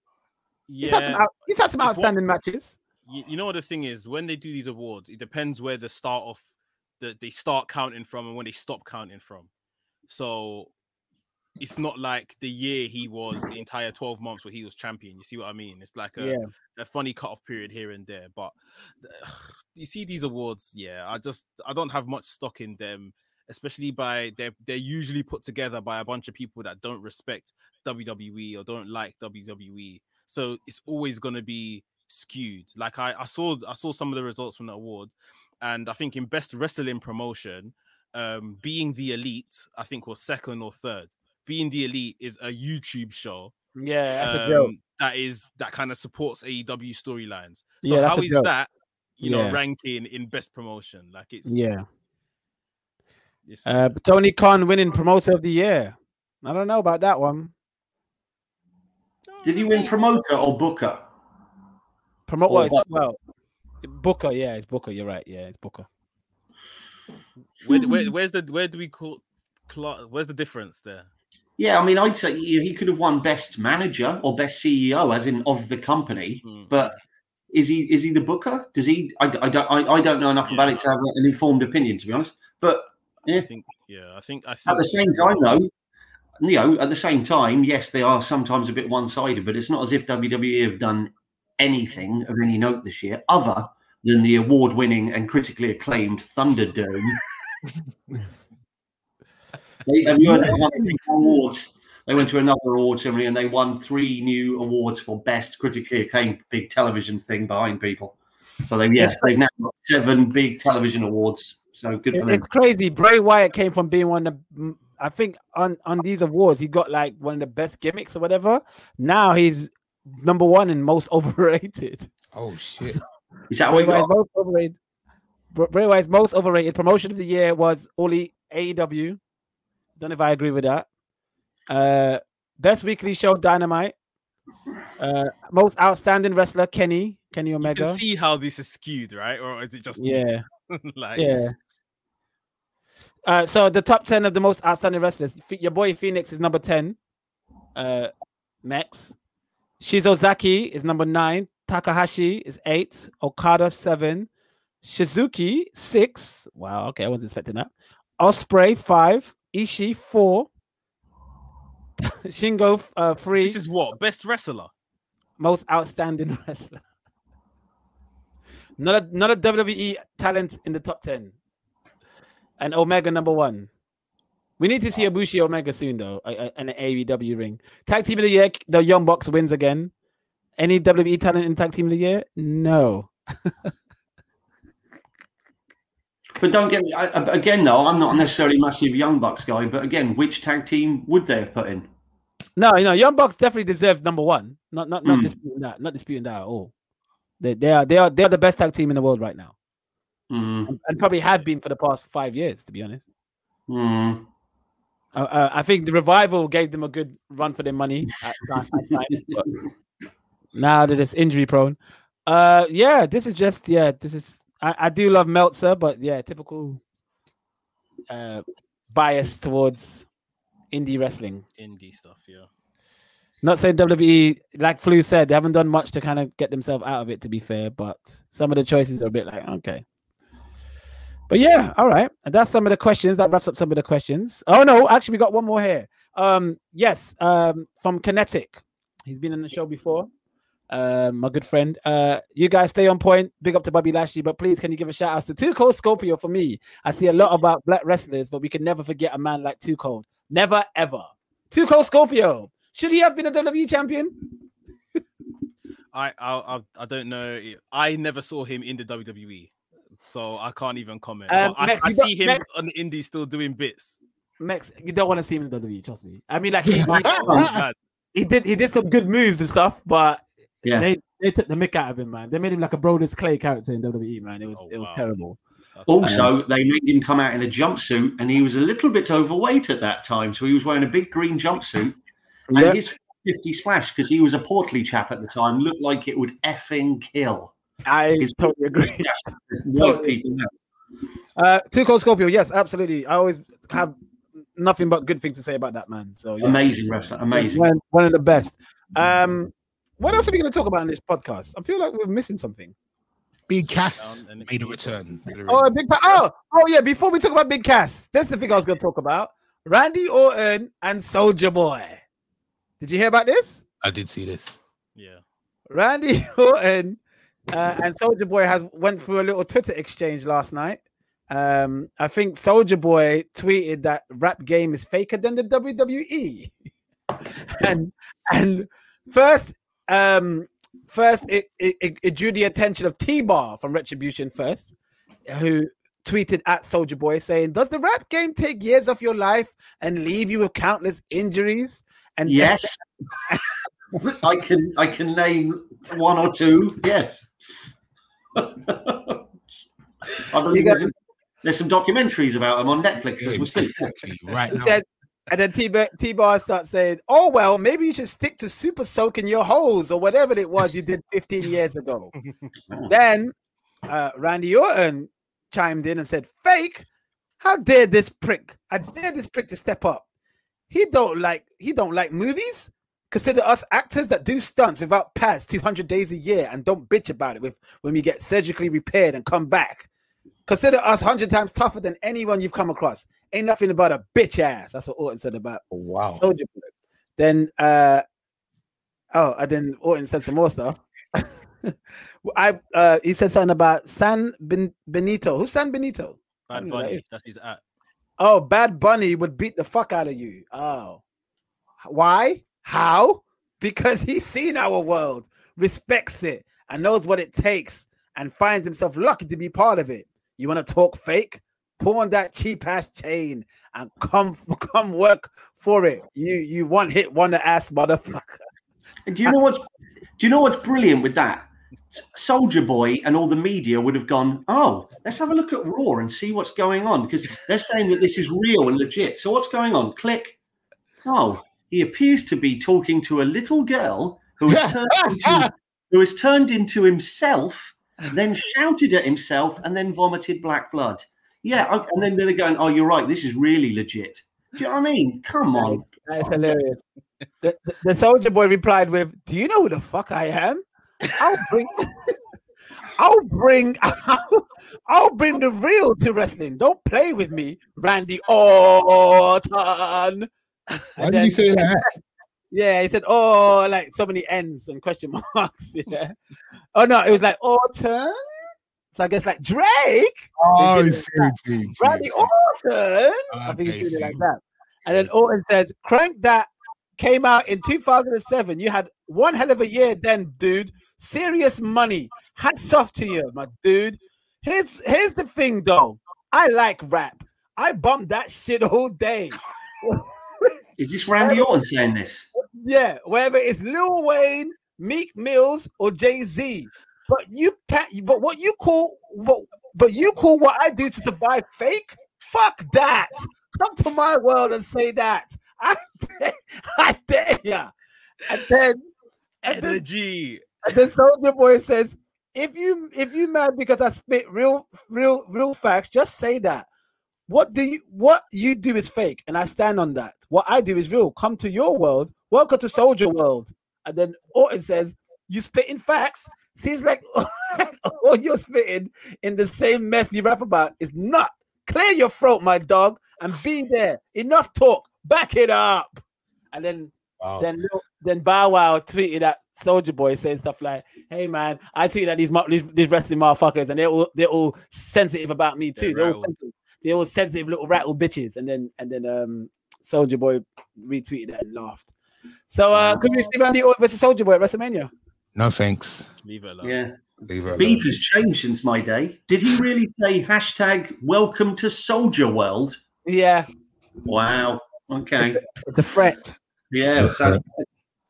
he's had some out, he's had some one- outstanding matches. You, you know what the thing is when they do these awards, it depends where the start of the they start counting from and when they stop counting from. So it's not like the year he was the entire 12 months where he was champion. You see what I mean? It's like a, Yeah, a funny cut-off period here and there. But you see these awards, yeah, I just I don't have much stock in them, especially by they're they're usually put together by a bunch of people that don't respect WWE or don't like WWE. So it's always gonna be skewed. Like I, I saw I saw some of the results from the award, and I think in best wrestling promotion, um, being the elite, I think was second or third. Being the elite is a YouTube show yeah, that's a joke. um, that is that kind of supports AEW storylines. Yeah, So that's how a is joke. that you know Yeah. ranking in best promotion? Like it's Yeah, it's, uh, but Tony Khan winning promoter of the year. I don't know about that one. Did he win promoter or booker? Promote Or well, what? well, Booker. Yeah, it's Booker. You're right. Yeah, it's Booker. where, where, where's the where do we call where's the difference there? Yeah, I mean, I'd say he he could have won best manager or best CEO, as in of the company. Mm. But is he is he the booker? Does he? I, I don't I, I don't know enough about it to have an informed opinion, to be honest. But I think yeah, I think I think at the same time, though, you know, at the same time, yes, they are sometimes a bit one sided. But it's not as if WWE have done anything of any note this year, other than the award winning and critically acclaimed Thunderdome. They, they won awards? They went to another award ceremony and they won three new awards for best critically acclaimed big television thing behind people. So they yes, they've now got seven big television awards. So good for them. it's crazy. Bray Wyatt came from being one of the, I think on on these awards he got like one of the best gimmicks or whatever. Now he's number one and most overrated. oh shit. Is that Bray what you Wyatt's got? most overrated. Br- Bray Wyatt's most overrated promotion of the year was only AEW. Don't know if I agree with that. Uh, best weekly show Dynamite. Uh, most outstanding wrestler Kenny Kenny you Omega. can see how this is skewed, right? Or is it just yeah, like yeah. Uh, so the top ten of the most outstanding wrestlers. Your boy Fenix is number ten. Uh, Max. Shiozaki is number nine. Takahashi is eight. Okada seven. Shizuki six. Wow. Okay, I wasn't expecting that. Ospreay five. Ishii four. Shingo uh, three. this is what best wrestler. most outstanding wrestler. Not a not a WWE talent in the top ten. And Omega number one. We need to see Ibushi Omega soon though, a- a- and an AEW ring. Tag team of the year, the Young Bucks wins again. Any WWE talent in tag team of the year? No. But don't get me I, again though. I'm not necessarily a massive Young Bucks guy, but again, which tag team would they have put in? No, you know, Young Bucks definitely deserves number one. Not not not Hmm. disputing that. Not disputing that at all. They they are they are they are the best tag team in the world right now. Mm. And, and probably have been for the past five years, to be honest. Hmm. Uh, I think the revival gave them a good run for their money. At, at times, but now that it's injury prone, uh, yeah, this is just yeah, this is. I, I do love Meltzer, but yeah, typical uh, bias towards indie wrestling. Indie stuff, yeah. Not saying WWE, like Flu said, they haven't done much to kind of get themselves out of it. To be fair, but some of the choices are a bit like okay. But yeah, all right. And that's some of the questions. That wraps up some of the questions. Oh no, actually, we got one more here. Um, yes, um, from Kinetic. He's been on the show before. Um, my good friend. Uh, you guys stay on point. Big up to Bobby Lashley, but please can you give a shout out to Two Cold Scorpio for me? I see a lot about black wrestlers, but we can never forget a man like Two Cold. Never ever. Two Cold Scorpio. Should he have been a WWE champion? I I I, I don't know. I never saw him in the WWE, so I can't even comment. Um, But I, Max, I see him Max- on the indie still doing bits. Max, you don't want to see him in WWE, trust me. I mean, like he, he, he did he did some good moves and stuff, but Yeah. they they took the mick out of him, man. They made him like a Brodus Clay character in WWE, man. It was Oh, it was wow. terrible. Also, they made him come out in a jumpsuit, and he was a little bit overweight at that time, so he was wearing a big green jumpsuit. And Yeah. his 50 splash, because he was a portly chap at the time, looked like it would effing kill. I His- totally agree. White people now. Uh, Two Cold Scorpio, yes, absolutely. I always have nothing but good things to say about that man. So yeah. Amazing wrestler, amazing. One, one of the best. Um, what else are we going to talk about in this podcast? I feel like we're missing something. Big Cass and made a return. to the ring. Oh, a big pa- oh, oh yeah. Before we talk about Big Cass, that's the thing I was going to talk about. Randy Orton and Soulja Boy. Did you hear about this? I did see this. Yeah. Randy Orton uh, and Soulja Boy has went through a little Twitter exchange last night. Um, I think Soulja Boy tweeted that rap game is faker than the WWE, and and first, um, first it, it, it- drew the attention of T Bar from Retribution first, who tweeted at Soulja Boy saying, "Does the rap game take years off your life and leave you with countless injuries?" And Yes. I can I can name one or two. Yes. I believe You got- there's, there's some documentaries about him on Netflix as. Exactly. Right He now. said, and then T T Bar starts saying, "Oh well, maybe you should stick to super soaking your holes or whatever it was you did 15 years ago." then uh, Randy Orton chimed in and said, "Fake? How dare this prick? I dare this prick to step up. He don't like he don't like movies. Consider us actors that do stunts without pads 200 days a year and don't bitch about it with when we get surgically repaired and come back." Consider us hundred times tougher than anyone you've come across. Ain't nothing about a bitch ass. That's what Orton said about Oh, wow. Soulja Boy. Then uh oh, and then Orton said some more stuff. I uh he said something about San ben- Benito. Who's San Benito? Bad don't know who that Bunny. That's his at. Oh, Bad Bunny would beat the fuck out of you. Oh, why? How? Because he's seen our world, respects it, and knows what it takes, and finds himself lucky to be part of it. You want to talk fake? Pawn that cheap ass chain and come come work for it. You you one hit wonder ass motherfucker. And do you know what's do you know what's brilliant with that? Soulja Boy and all the media would have gone, oh, let's have a look at Raw and see what's going on because they're saying that this is real and legit. So what's going on? Click. Oh, he appears to be talking to a little girl who has turned into, who has turned into himself, then shouted at himself, and then vomited black blood. Yeah, and then they're going, oh, you're right, this is really legit. Do you know what I mean? Come on. That's hilarious. The, the, the Soulja Boy replied with, "Do you know who the fuck I am? I'll bring, I'll bring, I'll, I'll bring the real to wrestling. Don't play with me, Randy Orton." Why did he say that? Yeah, he said, "Oh, like so many ends and question marks." Yeah. Oh no, it was like autumn. So I guess like Drake, Oh, did see, that. see, see, Randy see. Orton. I think Okay, he did it like that. And then Orton says, "Crank that came out in 2007. You had one hell of a year then, dude. Serious money. Hats off to you, my dude. Here's here's the thing though. I like rap. I bump that shit all day. Is this Randy Orton saying this? Yeah, whether it's Lil Wayne, Meek Mills, or Jay Z. But you can't. But what you call what? But you call what I do to survive fake? Fuck that. come to my world and say that. I dare, I dare ya. And then, and then, Energy. and then Soulja Boy says, if you if you mad because I spit real real real facts, just say that. What do you what you do is fake, and I stand on that. What I do is real. Come to your world. Welcome to Soulja World. And then Orton says, "You spitting facts." Seems like all you're spitting in the same mess you rap about is not. Clear your throat, my dog, and be there. Enough talk. Back it up. And then Wow. then then Bow Wow tweeted at Soulja Boy saying stuff like, "Hey man, I tweeted at these these, these wrestling motherfuckers, and they're all they're all sensitive about me too. They're They're all, sensitive. They're all sensitive little rattle bitches." And then and then um Soulja Boy retweeted that and laughed. So uh, could we see Randy Orton versus Soulja Boy at WrestleMania? No thanks. Leave it alone. Yeah. Leave it alone. Beef has changed since my day. Did he really say hashtag welcome to Soulja World? Yeah, Wow. Okay. it's a threat. Yeah. So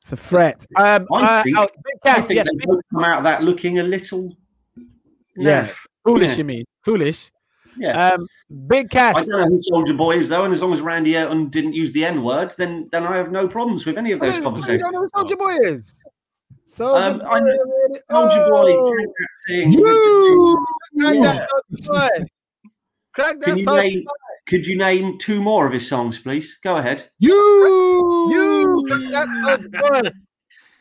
It's a threat. Um, I uh, think- oh, Big I think yeah, they both come out of that looking a little. Yeah. naff. foolish. yeah. You mean foolish? Yeah. Um, Big Cass. I don't know who Soulja Boy is though, and as long as Randy Orton didn't use the N word, then then I have no problems with any of those don't- You conversations. don't know who Soulja Boy is. Soldier Um, I know Boy. Soldier Oh, Boy, thing. You. Crack that Soulja Boy. Crack that Can Soldier name? Could you name two more of his songs, please? Go ahead. You. You. Crack that Soulja Boy.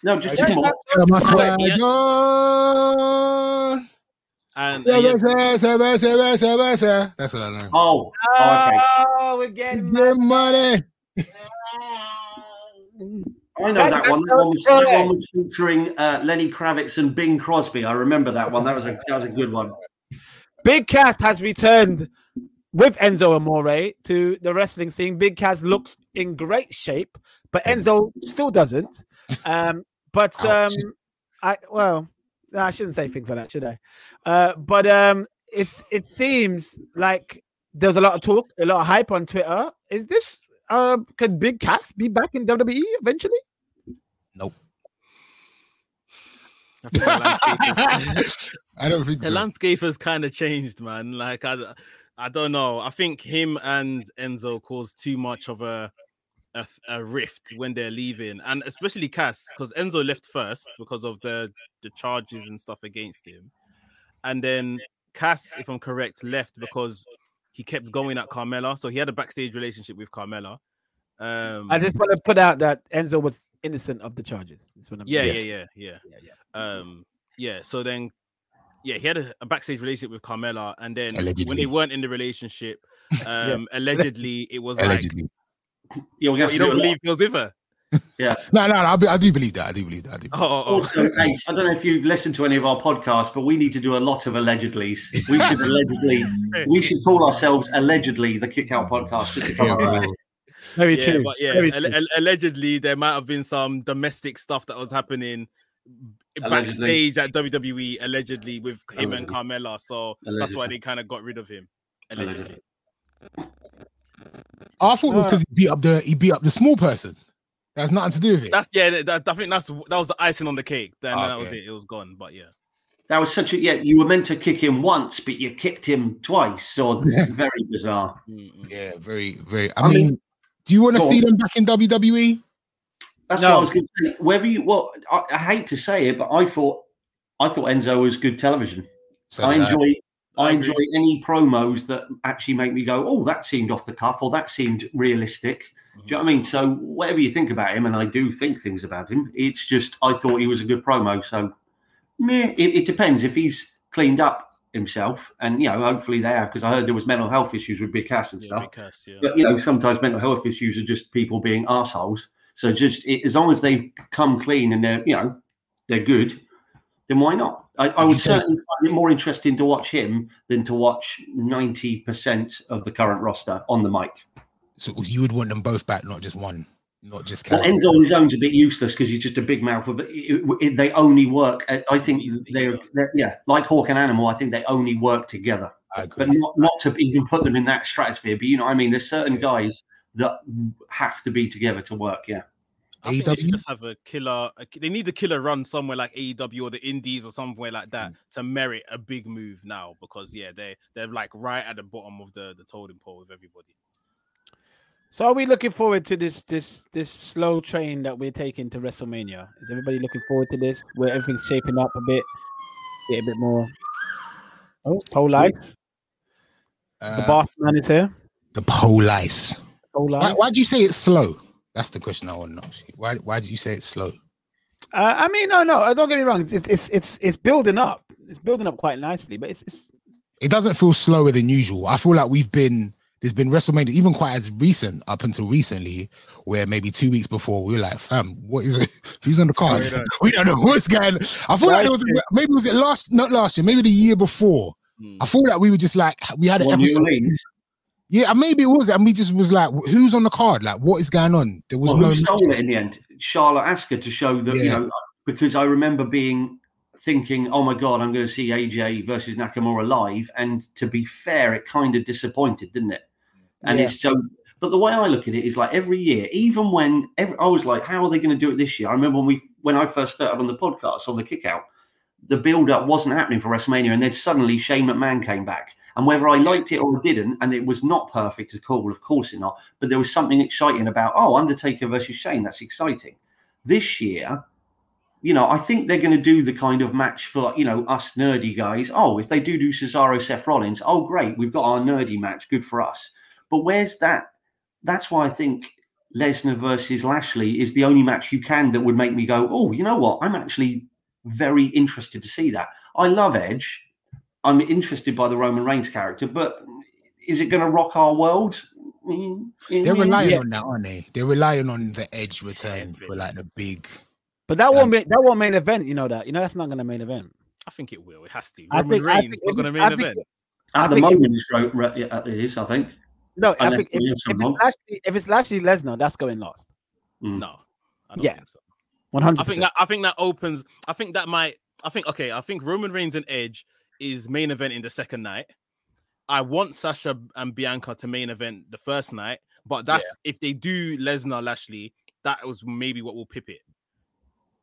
No, just two more. Tell my swag Yeah. on. And uh. That's what I know. Oh, oh, okay. Oh, we're getting Get money. I know That- that that one. That one was, that one was featuring uh, Lenny Kravitz and Bing Crosby. I remember that one. That was a that was a good one. Big Cass has returned with Enzo Amore to the wrestling scene. Big Cass looks in great shape, but Enzo still doesn't. Um, but um, I well, no, I shouldn't say things like that, should I? Uh, but um, it's it seems like there's a lot of talk, a lot of hype on Twitter. Is this uh, could Big Cass be back in WWE eventually? I think the landscape is- I don't think the so. landscape has kind of changed, man. Like I, I don't know. I think him and Enzo caused too much of a a, a rift when they're leaving, and especially Cass because Enzo left first because of the the charges and stuff against him, and then Cass, if I'm correct, left because he kept going at Carmella. So he had a backstage relationship with Carmella. Um, I just want to put out that Enzo was innocent of the charges. That's what I'm yeah, yeah, yeah, yeah. yeah, yeah. Um, yeah. So then, yeah, he had a, a backstage relationship with Carmella, and then when they weren't in the relationship, um, allegedly it was Allegedly. Yeah, we like, have you to do don't a lot. believe he was with her. No, no, no. I, I do believe that. I do believe that. I do. Oh, oh, oh. Also, Ace, I don't know if you've listened to any of our podcasts, but we need to do a lot of allegedlys. We should allegedly, we should call ourselves allegedly the Kick Out Podcast. just to come Yeah, up with bro. it. Very yeah, true. but yeah, Very al- true. al- allegedly there might have been some domestic stuff that was happening Allegedly. backstage at WWE, allegedly with him and Carmella. So that's why they kind of got rid of him. Allegedly. I thought it was Uh, because he beat up the he beat up the small person. That has nothing to do with it. That's yeah. That, I think that's that was the icing on the cake. Then that was it. It was gone. But yeah. That was such a yeah. You were meant to kick him once, but you kicked him twice. So very bizarre. Yeah, very, very. I, I mean, mean- do you want to see on. them back in? WWE? That's No. what I was going to say. Whether you well, I, I hate to say it, but I thought I thought Enzo was good television. So I did I. enjoy I, I enjoy any promos that actually make me go, oh, that seemed off the cuff, or that seemed realistic. Do you know what I mean? Mm-hmm. So whatever you think about him, and I do think things about him, it's just I thought he was a good promo. So meh, it, it depends if he's cleaned up himself, and you know, hopefully they have, because I heard there was mental health issues with Big Cass and Yeah, stuff. cast, yeah. But you know, sometimes mental health issues are just people being assholes. So just it, as long as they've come clean and they're you know they're good, then why not? I, I Would certainly find it more interesting to watch him than to watch ninety percent of the current roster on the mic. So you would want them both back, not just one, not just Well. Enzo on his own's a bit useless because he's just a big mouth. Of it, it- it- they only work. At, I think they're, they're yeah, like Hawk and Animal. I think they only work together. But not, not to even put them in that stratosphere. But you know, what I mean, there's certain Yeah. guys that have to be together to work. Yeah, I think they just have a killer. A, they need a killer run somewhere like AEW or the Indies or somewhere like that Mm. to merit a big move now. Because yeah, they they're like right at the bottom of the the totem pole with everybody. So are we looking forward to this this this slow train that we're taking to WrestleMania? Is everybody looking forward to this? Where everything's shaping up a bit, get a bit more. Oh, pole lights. The Uh, bath man is here. the. Pole Why, lights. why do you say it's slow? That's the question I want to know. Why why did you say it's slow? Uh, I mean, no, no. Don't get me wrong. It's it's it's it's building up. It's building up quite nicely, but it's, it's It doesn't feel slower than usual. I feel like we've been there's been WrestleMania even quite as recent up until recently, where maybe two weeks before we were like, fam, what is it? Who's on the cards? Sorry, we don't know what's going. I feel like there was maybe was it last not last year, maybe the year before. Hmm. I feel like we were just like we had an One episode. Orleans. Yeah, maybe it was, and we just was like, who's on the card? Like, what is going on? There was Well, no. who stole it in the end? Charlotte Asuka to show that you know because I remember being thinking, oh my god, I'm going to see AJ versus Nakamura live, and to be fair, it kind of disappointed, didn't it? And Yeah. it's so. But the way I look at it is like every year, even when every, I was like, how are they going to do it this year? I remember when we when I first started on the podcast on the kick out, the build up wasn't happening for WrestleMania, and then suddenly Shane McMahon came back. And whether I liked it or didn't, and it was not perfect at all, of course it not, but there was something exciting about, oh, Undertaker versus Shane, that's exciting. This year, you know, I think they're going to do the kind of match for, you know, us nerdy guys. Oh, if they do do Cesaro, Seth Rollins, oh, great, we've got our nerdy match, good for us. But where's that? That's why I think Lesnar versus Lashley is the only match you can that would make me go, oh, you know what? I'm actually very interested to see that. I love Edge. I'm interested by the Roman Reigns character, but is it going to rock our world? Mm, They're mm, relying Yeah. on that, aren't they? They're relying on the edge return for like the big. but that won't be that won't main event. You know that. You know that's not going to main event. I think it will. It has to. I Roman think- I Reigns think not going to main I think- event. At I the think it- moment, it's, ro- ro- yeah, it is, I think. No, I think if, if, it's someone. Lashley, if it's Lashley Lesnar, that's going last. Mm. No, I don't Yeah. so. One hundred. I think that I think that opens. I think that might. I think okay. I think Roman Reigns and Edge is main event in the second night. I want Sasha and Bianca to main event the first night, but that's if they do Lesnar Lashley. That was maybe what will pip it.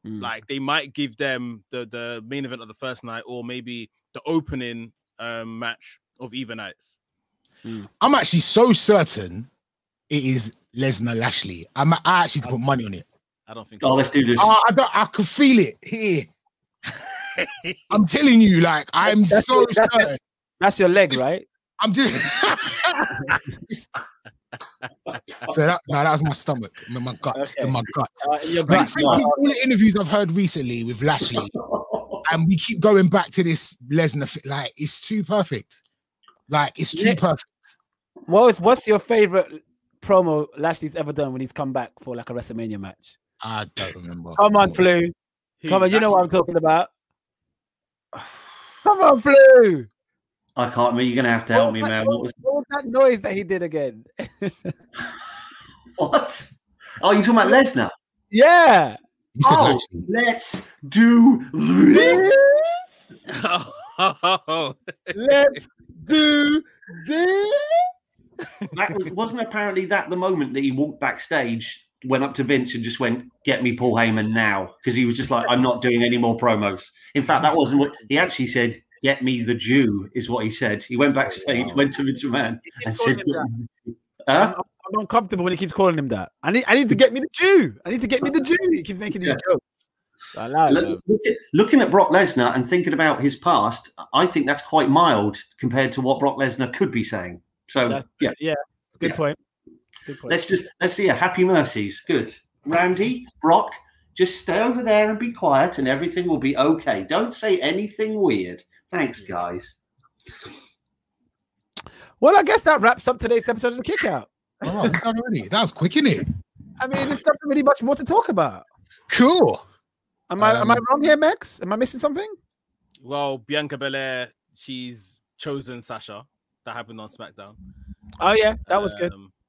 Mm. Like they might give them the the main event of the first night, or maybe the opening um, match of either nights. I'm actually so certain it is Lesnar Lashley. I'm, I actually could put money on it. I don't think. Oh, let's do this. I don't. I could feel it here. I'm telling you, like I'm That's so it, that's certain. that's your leg, right? I'm just. so that no, that was my stomach, in my guts, in Okay. my guts. Uh, your But I gut- all the interviews I've heard recently with Lashley, and we keep going back to this Lesnar, fi- like it's too perfect. Like it's too Yeah. perfect. What's what's your favorite promo Lashley's ever done when he's come back for like a WrestleMania match? I don't remember. Come on, Flu. Come on, you know what I'm talking about. Come on, Flu. I can't. You're going to have to help me, What was man. that- What was What was that noise that he did again? what? Oh, you're talking about Lesnar. yeah. You Oh, Lashley. let's do this. Let's do this. That was, wasn't apparently that the moment that he walked backstage, went up to Vince and just went, "Get me Paul Heyman now," because he was just like, "I'm not doing any more promos." In fact, that wasn't what he actually said. Get me the Jew is what he said. He went backstage, went to Vince McMahon, and said, "Huh?" I'm, I'm uncomfortable when he keeps calling him that. I need, I need to get me the Jew. I need to get me the Jew. He keeps making these Yeah. jokes. Look- looking at Brock Lesnar and thinking about his past, I think that's quite mild compared to what Brock Lesnar could be saying. So That's- yeah, yeah. Good Yeah. point. Good let's just let's see. A happy mercies. Good. Randy, Brock, just stay over there and be quiet, and everything will be okay. Don't say anything weird. Thanks, guys. Well, I guess that wraps up today's episode of the Kick Out. Oh, already. That was quick, innit? I mean, there's not really much more to talk about. Cool. Am I am I Um, wrong here, Max? Am I missing something? well, Bianca Belair, she's chosen Sasha. That happened on SmackDown. Oh yeah, that was good. Um, Sa- what you would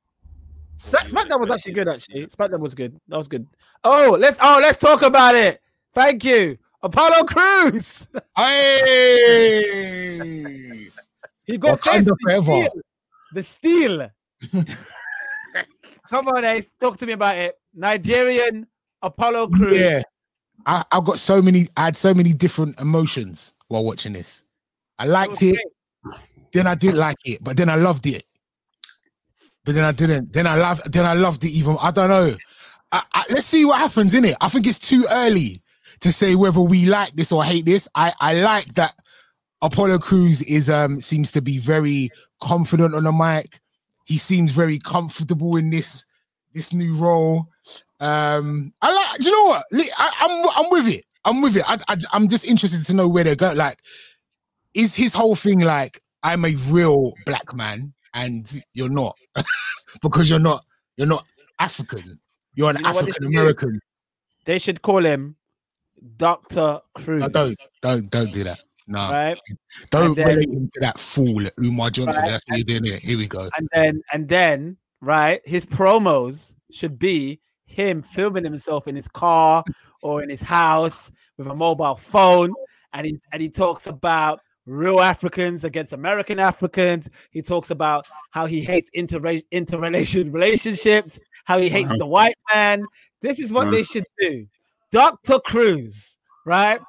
SmackDown was actually good. yeah. Actually, SmackDown was good. That was good. Oh, let's oh let's talk about it. Thank you, Apollo Crews. Hey. He got Wakanda faced the forever. steel. The steel. Come on, Ace. Talk to me about it. Nigerian Apollo Crews. Yeah. I, I got so many, I had so many different emotions while watching this. I liked it, great. then I didn't like it, but then I loved it. But then I didn't. Then I loved. Then I loved it even. I don't know. I, I, let's see what happens in it. I think it's too early to say whether we like this or hate this. I I like that Apollo Crews is um seems to be very confident on the mic. He seems very comfortable in this this new role. Um, I like. Do you know what? I, I'm I'm with it. I'm with it. I, I I'm just interested to know where they're going. Like, is his whole thing like I'm a real black man and you're not because you're not you're not African. You're an You know African American. They should call him Doctor Crews. No, don't don't don't do that. No, Right, don't then- relate him to that fool Umar Johnson. Right, That's what you're doing here. Here we go. and then and then right, his promos should be him filming himself in his car or in his house with a mobile phone, and he and he talks about real Africans against American Africans. He talks about how he hates inter interrelation relationships, how he hates the white man. This is what they uh-huh. should do. Dr. Crews, right?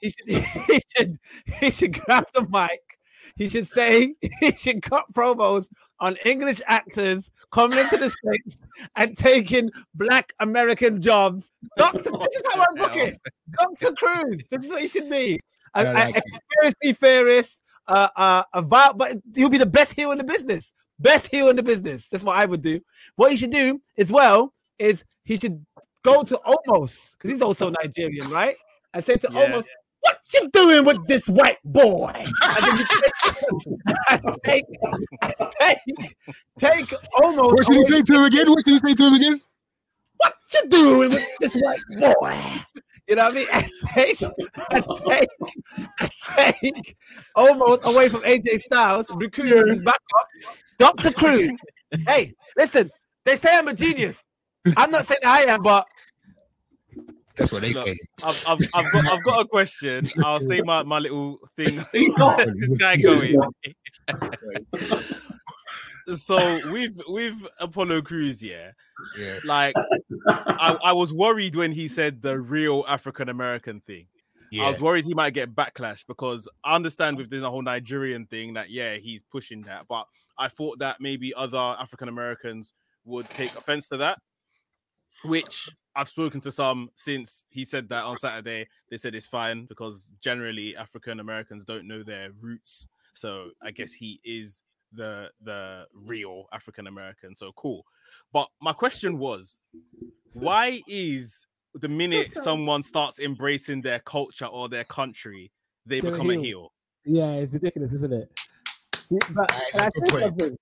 He should he should he should grab the mic. He should say he should cut promos on English actors coming into the States and taking black American jobs. Doctor, this is how I book it. Dr. Crews. This is what he should be. A, I a- like a it. conspiracy theorist, uh, uh, a vi- but he'll be the best heel in the business. Best heel in the business. That's what I would do. What he should do as well is he should go to Omos because he's also Nigerian, right? And say to Yeah. Omos, "What you doing with this white boy?" And then take, and take, take, take Omos. What should he say to him again? What should he say to him again? what you doing with this white boy? You know what I mean? And take, and take, and take Omos away from AJ Styles, recruiting his backup, Dr. Crews. hey, listen, they say I'm a genius. I'm not saying I am, but That's what they Look, say. I've, I've, I've got I've got a question. I'll say my, my little thing. This guy going. So with with Apollo Crews, yeah, Yeah. like I, I was worried when he said the real African American thing. I was worried he might get backlash because I understand with the whole Nigerian thing that yeah he's pushing that, but I thought that maybe other African Americans would take offense to that, which I've spoken to some since he said that on Saturday. They said it's fine because generally African Americans don't know their roots, so I guess he is the the real African American. So cool. But my question was, why is the minute someone starts embracing their culture or their country, they They're become a heel. heel? yeah, it's ridiculous, isn't it? But That's a I good point. something.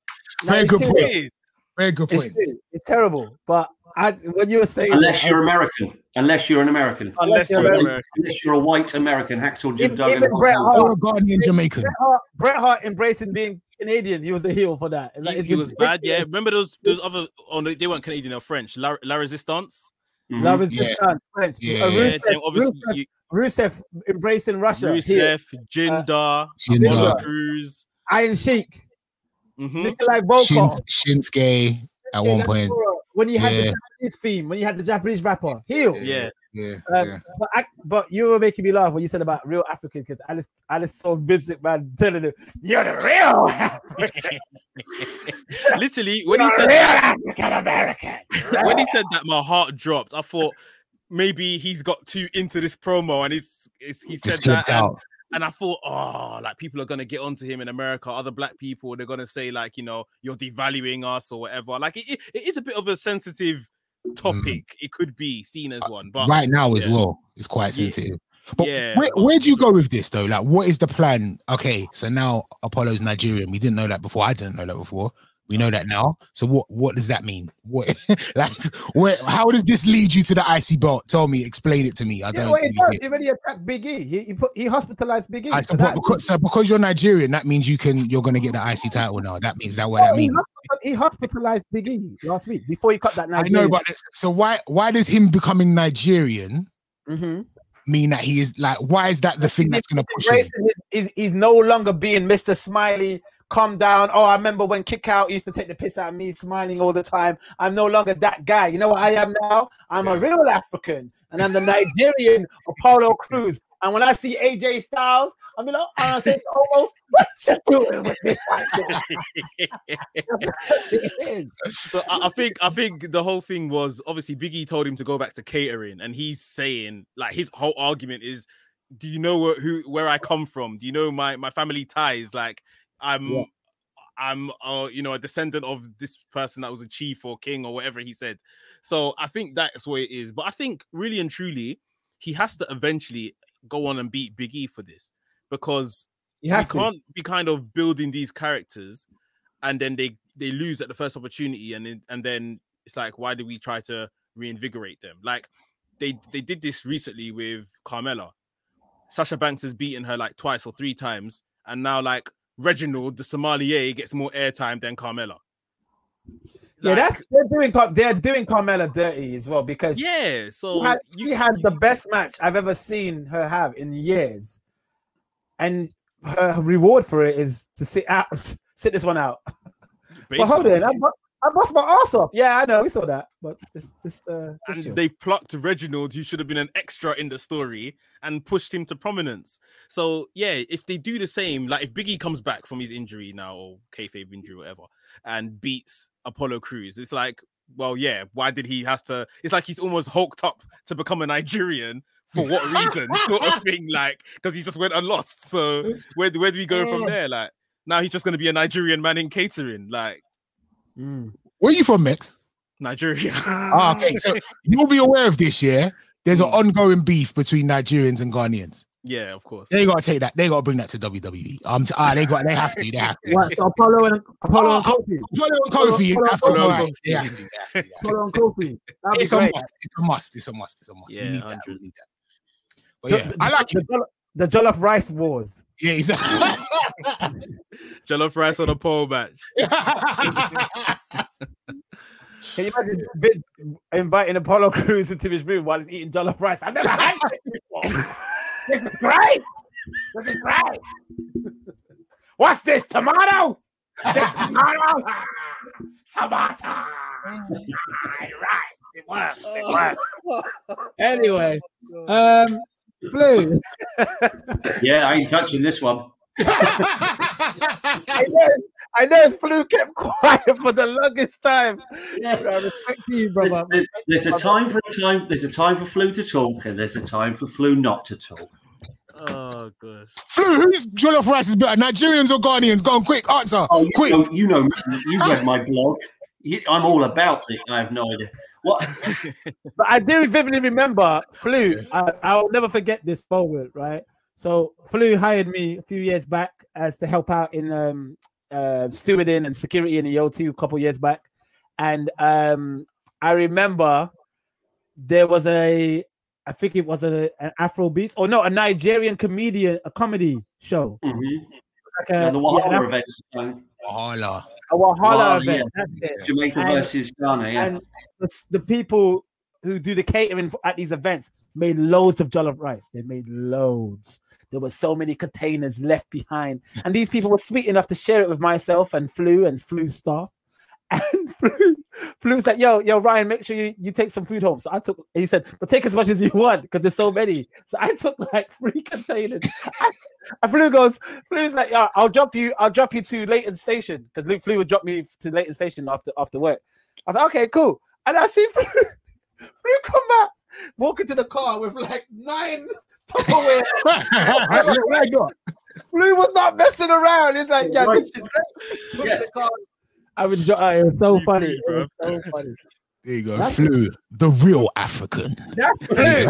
Very it's good point. It is. Very good point. true. it's terrible. But I, when you were saying, Unless that, you're American. Unless you're an American. Unless you're an American. Unless you're a white American, Hacksaw Jim Even- Duggan. even Bret Hart- Or a Ghanaian Jamaican. Bret Hart, Bret Hart embracing being Canadian, he was the heel for that. It's He, it's he was bad. Yeah, remember those those other? Oh, no, they weren't Canadian or French. La, La Resistance. Mhm. Love is Yeah. yeah. French. Yeah. Uh, Yeah, Rusev, then obviously Rusev, you, Rusev embracing Russia. heel. Rusev, Jinder, Jinder. Apollo Crews. Iron Sheik, Mhm. Nikolai Volkov. Shin, Shinsuke at one point. When you had Yeah. the Japanese theme, when you had the Japanese rapper, heel. Yeah, Yeah. Um, yeah. but, I, but you were making me laugh when you said about real African because Alice, Alice saw Vince McMahon telling him, "You're the real African, literally when he You're said real that, African American." when he said that, my heart dropped. I thought maybe he's got too into this promo and he's, he's he said Just that. And, I thought, oh, like people are gonna get onto him in America, other black people, they're gonna say, like, you know, you're devaluing us or whatever. Like it, it- is a bit of a sensitive topic. It could be seen as one, but Mm. right now as well. It's quite Yeah. sensitive. But Yeah, where, but- where do you go with this though? Like, what is the plan? Okay, so now Apollo's Nigerian. We didn't know that before. I didn't know that before. We know that now. So what what does that mean? What like where how does this lead you to the IC belt? Tell me, explain it to me. I Yeah, don't well, he really does. get- He already attacked Big E. He, he put he hospitalized Big E. I because, so because you're Nigerian, that means you can you're gonna get the IC title now. That means that what No, that he, means. he hospitalized Big E last week before he cut that. Nigerian. I know, but so why why does him becoming Nigerian hmm mean that he is like why is that the thing that's gonna push him? He's, he's no longer being Mr. Smiley, calm down. Oh, I remember when Kick Out used to take the piss out of me, smiling all the time. I'm no longer that guy. You know what I am now? I'm a real African, and I'm the Nigerian Apollo Crews. And when I see AJ Styles, I'm like, and I say Omos, oh, what you doing with this? white girl?" It is. so I, I think I think the whole thing was obviously Biggie told him to go back to catering, and he's saying like his whole argument is, "Do you know where, who where I come from? Do you know my my family ties? Like I'm." Yeah. I'm, uh, you know, a descendant of this person that was a chief or king or whatever he said. So I think that's what it is. But I think really and truly, he has to eventually go on and beat Big E for this because He has to. can't be kind of building these characters and then they they lose at the first opportunity and then and then it's like why do we try to reinvigorate them like they they did this recently with Carmella Sasha Banks has beaten her like twice or three times and now like Reginald the sommelier gets more airtime than Carmella. Yeah, that's they're doing they're doing Carmella dirty as well because yeah so she had, you- she had the best match I've ever seen her have in years, and her reward for it is to sit out, sit this one out. But hold on, I, bu- I bust my ass off. Yeah, I know we saw that, but this this uh, this they plucked Reginald, who should have been an extra in the story, and pushed him to prominence. So yeah, if they do the same, like if Biggie comes back from his injury now or kayfabe injury, whatever, and beats Apollo Crews, it's like, well, yeah, why did he have to? It's like he's almost hulked up to become a Nigerian. For what reason? sort of thing, like because he just went and lost. So where where do we go from there? Like now he's just going to be a Nigerian man in catering, like Mm. Where you from, Mex? Nigeria. Ah, okay, so you'll be aware of this, yeah. There's an ongoing beef between Nigerians and Ghanaians. yeah, of course. They gotta take that. They gotta bring that to WWE. Um, t- ah, they got. They have to. They have to. What, so Apollo and Apollo and Oh, Kofi. Apollo and Kofi Apollo- have to. Apollo- right. To. To. To. Apollo and Kofi. That'd It's a must. It's a must. It's a must. It's a must. Yeah, we need that. We need that. But So yeah, the, I like the, it. Jollof, the jollof rice wars. Yeah, he's Jollof rice on a pole match. Can you imagine Vince inviting Apollo Crews into his room while he's eating jollof rice? I've never had this before. this is great. This is great. What's this? Tomato? This tomato? Tomato. rice. It works. It works. Anyway, um, flu. Yeah, I ain't touching this one. I know, I know flu kept quiet for the longest time. I respect you, brother. There's, there's a time for a time. There's a time for flu to talk, and there's a time for flu not to talk. Oh gosh. Flu, whose jollof rice is better, Nigerians or Ghanaians? Go on, quick answer. Oh, you quick. know, you know, you read my blog. I'm all about it. I have no idea. What? But I do vividly remember Flu. I, I'll never forget this moment, right? So Flu hired me a few years back as to help out in um uh stewarding and security in the O2 a couple years back. And um I remember there was a I think it was a an Afro beats or no a Nigerian comedian a comedy show. Mhm. Like a, And the yeah, Wahala an event, Hola. a Wahala Wahala, event. That's it. Jamaica And- versus Ghana. Yeah. and the, the people who do the catering at these events made loads of jollof rice. They made loads. There were so many containers left behind, and these people were sweet enough to share it with myself and Flu and Flu staff. And Flu, Flu's like, "Yo, yo, Ryan, make sure you, you take some food home." So I took. He said, "But take as much as you want because there's so many." So I took like three containers. and Flu goes, Flu's like, "Yeah, I'll drop you. I'll drop you to Leyton Station because Luke Flu would drop me to Leyton Station after after work." I was like, "Okay, cool." And I see Flu, Flu come back, walk into the car with like nine Tupperware. Right, go on. Flu was not messing around. He's like, "Yeah, this is great." Put it in the car. I would. enjoy- uh, It was so You funny. do, It was so funny. There you go. That's- Flu, the real African. That's Flu.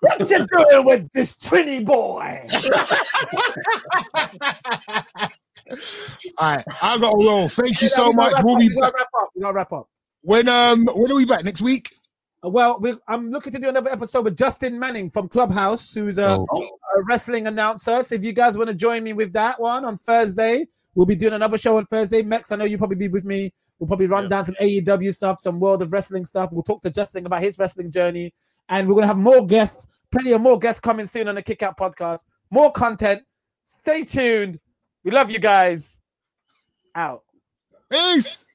what you doing with this Trini boy? All right, I got to roll. Thank you so We much. We'll up, be we gotta back. wrap up. We gotta wrap up. when um when are we back next week? Uh, Well, we, I'm looking to do another episode with Justin Manning from Clubhouse, who's a, Oh. a wrestling announcer. So if you guys want to join me with that one on Thursday, we'll be doing another show on Thursday. Mex, I know you'll probably be with me. We'll probably run Yeah. down some AEW stuff, some World of Wrestling stuff. We'll talk to Justin about his wrestling journey, and we're gonna have more guests, plenty of more guests coming soon on the Kick Out podcast. More content. Stay tuned. We love you guys. Out. Peace.